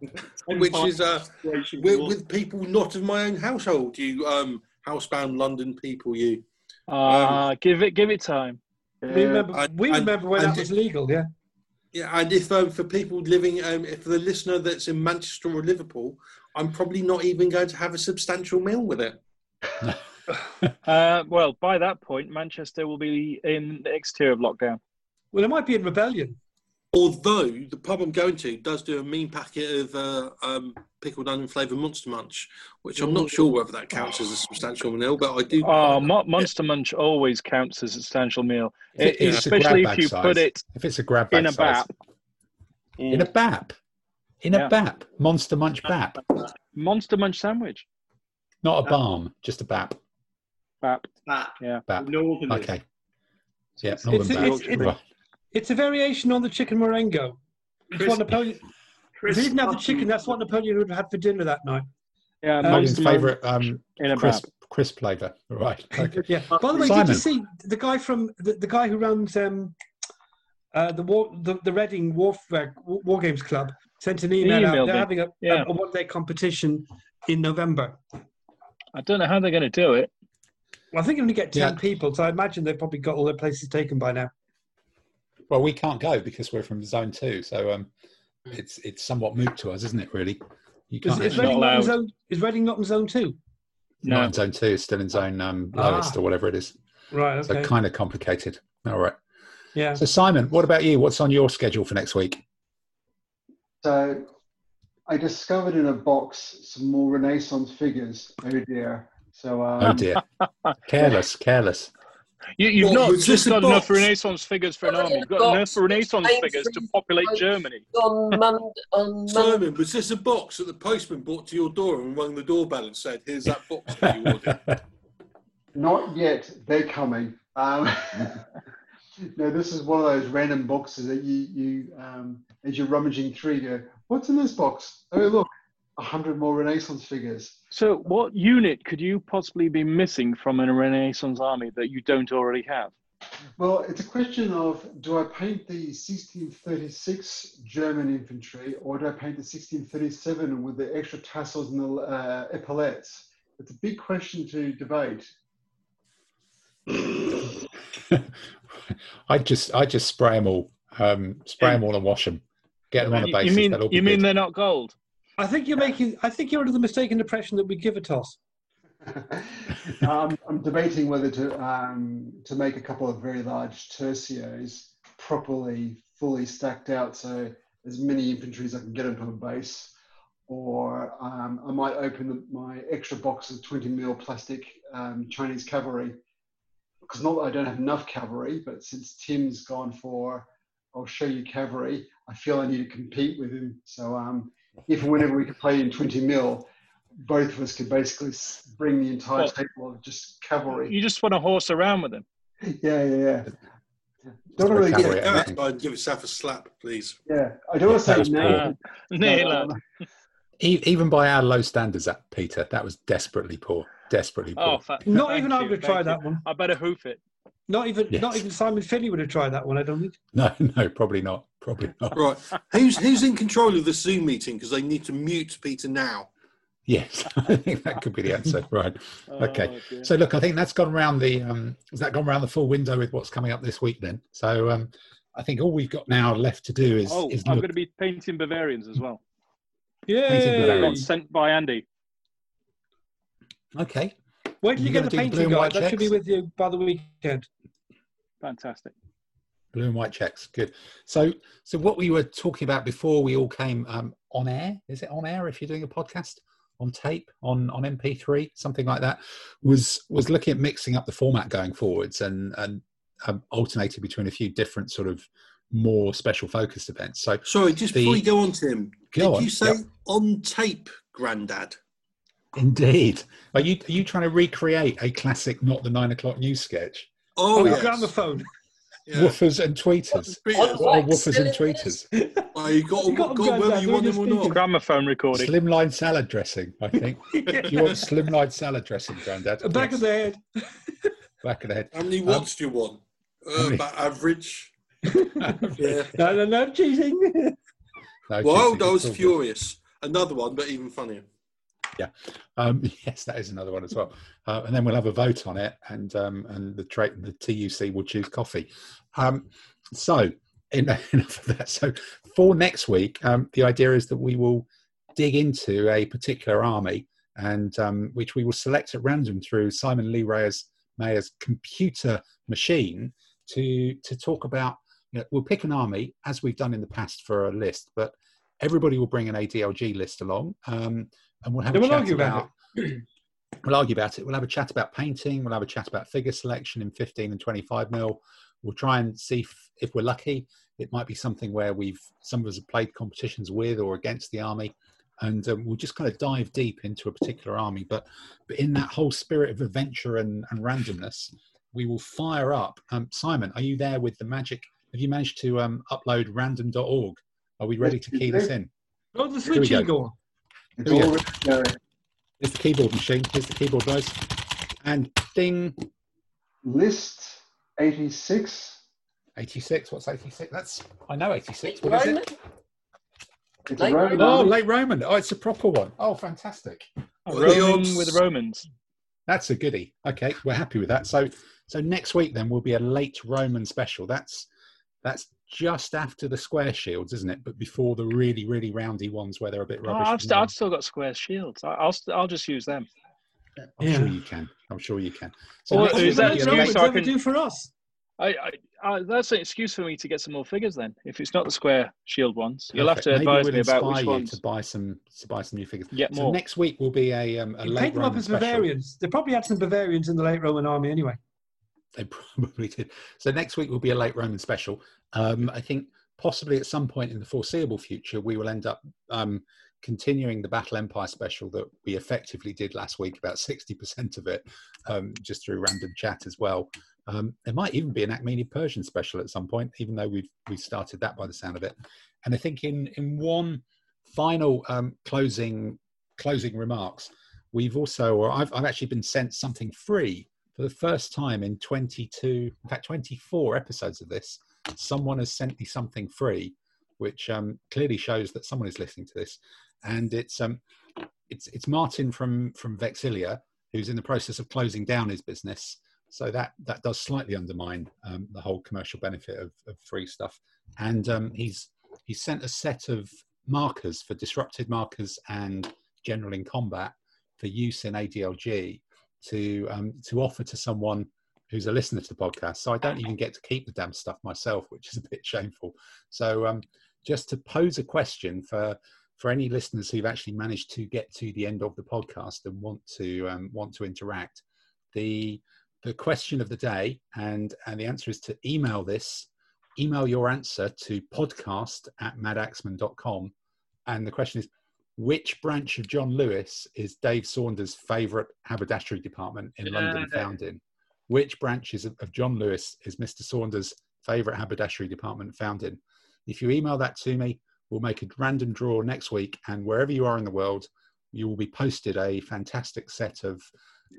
which is uh, with, with people not of my own household. You um, housebound London people. You. Ah, give it, give it time. We remember, and- we and- remember when and that was legal, yeah. Yeah, and if um, for people living, um, if the listener that's in Manchester or Liverpool, I'm probably not even going to have a substantial meal with it. Uh, well, by that point, Manchester will be in the next tier of lockdown. Well, it might be in rebellion. Although the pub I'm going to does do a mean packet of uh, um, pickled onion flavoured Monster Munch, which I'm not sure whether that counts as a substantial meal, but I do. Oh, Mo- Monster Munch always counts as a substantial meal, If it It- is especially if you size. put it If it's a grab bag in a size. bap. In a bap. In a Yeah. bap. Monster Munch bap. Monster Munch sandwich. Not a balm, just a bap. Bap. Bap. Yeah. Bap. Northern. Okay. Yeah, It's- Northern it's- Bap. it's- it's- It's a variation on the chicken Marengo. It's what Chris- Napoleon. If he didn't have the chicken, that's what Napoleon would have had for dinner that night. Yeah, Um, Napoleon's most of favourite um, crisp, crisp flavour. Right. Okay. Yeah. By the way, Simon. did you see the guy from the, the guy who runs um, uh, the war the, the Reading War, war Games Club sent an email out. They're having a, Yeah. a, a one day competition in November. I don't know how they're going to do it. Well, I think you only get ten Yeah. people, so I imagine they've probably got all their places taken by now. Well, we can't go because we're from zone two, so um, it's it's somewhat moot to us, isn't it? Really, you Is, can't. is, actually- Reading not in zone, is Reading not in zone two? not No. in zone two, it's still in zone um, Ah. lowest or whatever it is. Right. okay. So kind of complicated. All right. yeah. So Simon, what about you? What's on your schedule for next week? So I discovered in a box some more Renaissance figures. Oh dear. So um, Oh dear, careless, careless. You, you've What, not was just got enough? Renaissance figures for an army. You've got enough Renaissance Same figures to populate Germany. on Monday. On Monday. Simon, was this a box that the postman brought to your door and rung the doorbell and said, "Here's that box that you ordered"? Not yet. They're coming. Um, no, this is one of those random boxes that you, you um, as you're rummaging through, you go, what's in this box? Oh, look, a hundred more Renaissance figures. So, what unit could you possibly be missing from a Renaissance army that you don't already have? Well, it's a question of do I paint the 1636 German infantry or do I paint the 1637 with the extra tassels and the uh, epaulettes? It's a big question to debate. I just I just spray them all, um, spray them all and wash them. Get them on a You- basis. you mean that'll be you mean good. they're not gold? I think you're making. I think you're under the mistaken impression that we give a toss. um, I'm debating whether to um, to make a couple of very large tercios properly fully stacked out, so as many infantry as I can get into a base, or um, I might open the, my extra box of 20 mil plastic um, Chinese cavalry because not that I don't have enough cavalry, but since Tim's gone for I'll show you cavalry, I feel I need to compete with him. So um, if and whenever we could play in 20 mil, both of us could basically bring the entire Well, table of just cavalry. You just want to horse around with them. Yeah, yeah, yeah. Don't really cavalry. get, Go Yeah. outside give yourself a slap, please. yeah. I don't want to That say was no. poor. Um, e- even by our low standards, that Peter, that was desperately poor, desperately poor. Oh, fa- Not even I you, would have thank tried you. that one. I better hoof it. Not even. Yes. Not even Simon Finney would have tried that one. I don't think. No, no, probably not. Probably not. Right, who's who's in control of the Zoom meeting? Because they need to mute Peter now. Yes, I think that could be the answer. Right. Okay. Oh. So look, I think that's gone around the um, has that gone around the full window with what's coming up this week then. So um, I think all we've got now left to do is, oh, is I'm look. going to be painting Bavarians as well. Yeah. Sent by Andy. Okay. Wait till You you get the do the blue painting and guide. white That should be with you by the weekend. Fantastic. Blue and white checks. Good. So so what we were talking about before we all came um, on air, is it on air if you're doing a podcast? On tape, on on MP3, something like that, was was looking at mixing up the format going forwards and and um, alternating between a few different sort of more special focused events. So Sorry, just The- before you go on, Tim, Go did on, you say yep. on tape, Grandad? Indeed. Are you are you trying to recreate a classic not the nine o'clock news sketch? Oh, Oh, yes. gramophone. Yeah. Woofers and tweeters. Peter, What are Like woofers and tweeters? oh, you got, You got, got them, whether you want them or not. speaking. Gramophone recording. Slimline salad dressing, I think. You want slimline salad dressing, Grandad? Back Yes. of the head. Back of the head. How many watts do you want? Uh, many- about average. Yeah. No, no, no cheating. No, Wild, cheating, I was it's all good. furious. Another one, but even funnier. Um, yes, that is another one as well. Uh, and then we'll have a vote on it, and um, and the tra- the TUC will choose coffee. Um, so en- enough of that. So for next week, um, the idea is that we will dig into a particular army, and um, which we will select at random through Simon Lee Reyes Mayer's computer machine to to talk about. You know, we'll pick an army as we've done in the past for a list, but everybody will bring an ADLG list along, um, and we'll have Then a we'll chat argue about about we'll argue about it. We'll have a chat about painting. We'll have a chat about figure selection in 15 and 25 mil. We'll try and see if, if we're lucky. It might be something where we've some of us have played competitions with or against the army, and um, we'll just kind of dive deep into a particular army. But but in that whole spirit of adventure and, and randomness, we will fire up. Um, Simon, are you there with the magic? Have you managed to um, upload random.org? Are we ready to key this in? Oh, the Here we switch go. Igor. It's Here we all ready, Gary. Here's the keyboard machine. Here's the keyboard guys. And ding, List 86. 86. What's 86? That's I know 86. What is Roman? it? It's Late a Roman Oh, late Roman. Oh, it's a proper one. Oh, fantastic. Oh, What are the with Romans. That's a goodie. Okay, we're happy with that. So, so next week then will be a late Roman special. That's that's just after the square shields, isn't it? But before the really, really roundy ones where they're a bit Oh, rubbish. I've, st- I've still got square shields. I- I'll st- I'll just use them. I'm Yeah. sure you can. I'm sure you can. Or next What week is that will the excuse Romans I can- do for us? I, I, I that's an excuse for me to get some more figures. Then, if it's not the square shield ones, you'll have Perfect. to Maybe advise we'll me about inspire which you ones. to buy some to buy some new figures. Get So more. next week will be a um, a You late paint them up Roman as special. Bavarians. They probably had some Bavarians in the late Roman army anyway. They probably did. So next week will be a late Roman special. Um, I think possibly at some point in the foreseeable future, we will end up um, continuing the Bataille Empire special that we effectively did last week, about 60% of it, um, just through random chat as well. Um, there might even be an Achaemenid Persian special at some point, even though we've we started that by the sound of it. And I think in in one final um, closing closing remarks, we've also, or I've, I've actually been sent something free for the first time in 22, in fact 24 episodes of this. Someone has sent me something free, which um, clearly shows that someone is listening to this, and it's um, it's it's Martin from from Vexillia who's in the process of closing down his business. So that that does slightly undermine um, the whole commercial benefit of, of free stuff. And um, he's he's sent a set of markers for disrupted markers and general in combat for use in ADLG to um, to offer to someone who's a listener to the podcast. So I don't even get to keep the damn stuff myself, which is a bit shameful. So um, just to pose a question for for any listeners who've actually managed to get to the end of the podcast and want to um, want to interact, the the question of the day and and the answer is to email this email your answer to podcast at madaxeman.com and the question is which branch of john lewis is dave saunders favorite haberdashery department in london Yeah. found in which branches of, of john lewis is mr saunders favorite haberdashery department found in if you email that to me we'll make a random draw next week and wherever you are in the world you will be posted a fantastic set of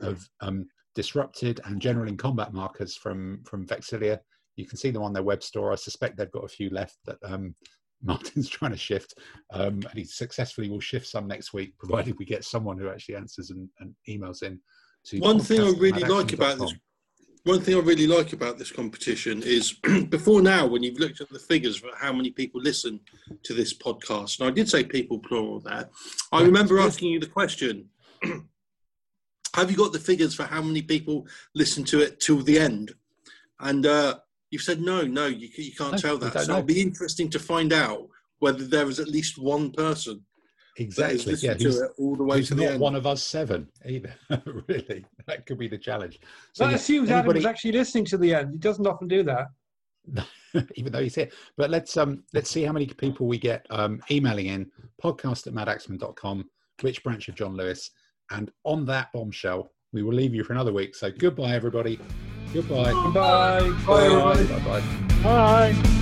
of um, disrupted and general in combat markers from from Vexillia. You can see them on their web store. I suspect they've got a few left that um, Martin's trying to shift, um, and he successfully will shift some next week, provided we get someone who actually answers and, and emails in. To One thing I really like about this, one thing I really like about this competition is before now, when you've looked at the figures for how many people listen to this podcast, and I did say people plural there, I remember asking you the question. Have you got the figures for how many people listen to it till the end? And uh, you've said no, no, you, you can't No, tell that. So know. it'll be interesting to find out whether there is at least one person that Exactly. Yeah, who's, to it all the way to the not end. one of us seven either. really, that could be the challenge. So that yeah, assumes Adam was actually listening to the end. He doesn't often do that. even though he's here. But let's um let's see how many people we get um emailing in podcast at madaxeman.com, which branch of John Lewis. And on that bombshell, we will leave you for another week. So goodbye everybody. Goodbye. Bye. Bye, everybody. Bye bye. Bye.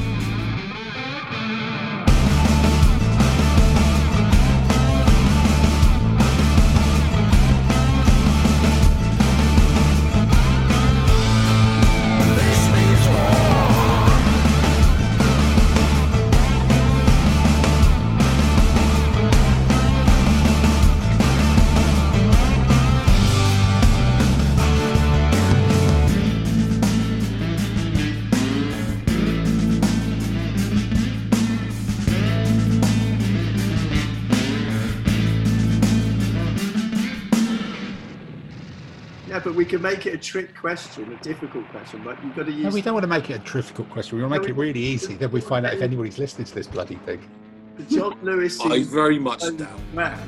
Make it a trick question, a difficult question, but you've got to use. No, we don't want to make it a difficult question. We want to make it really easy. Then we find out if anybody's listening to this bloody thing. the John Lewis I very much and doubt. Matt.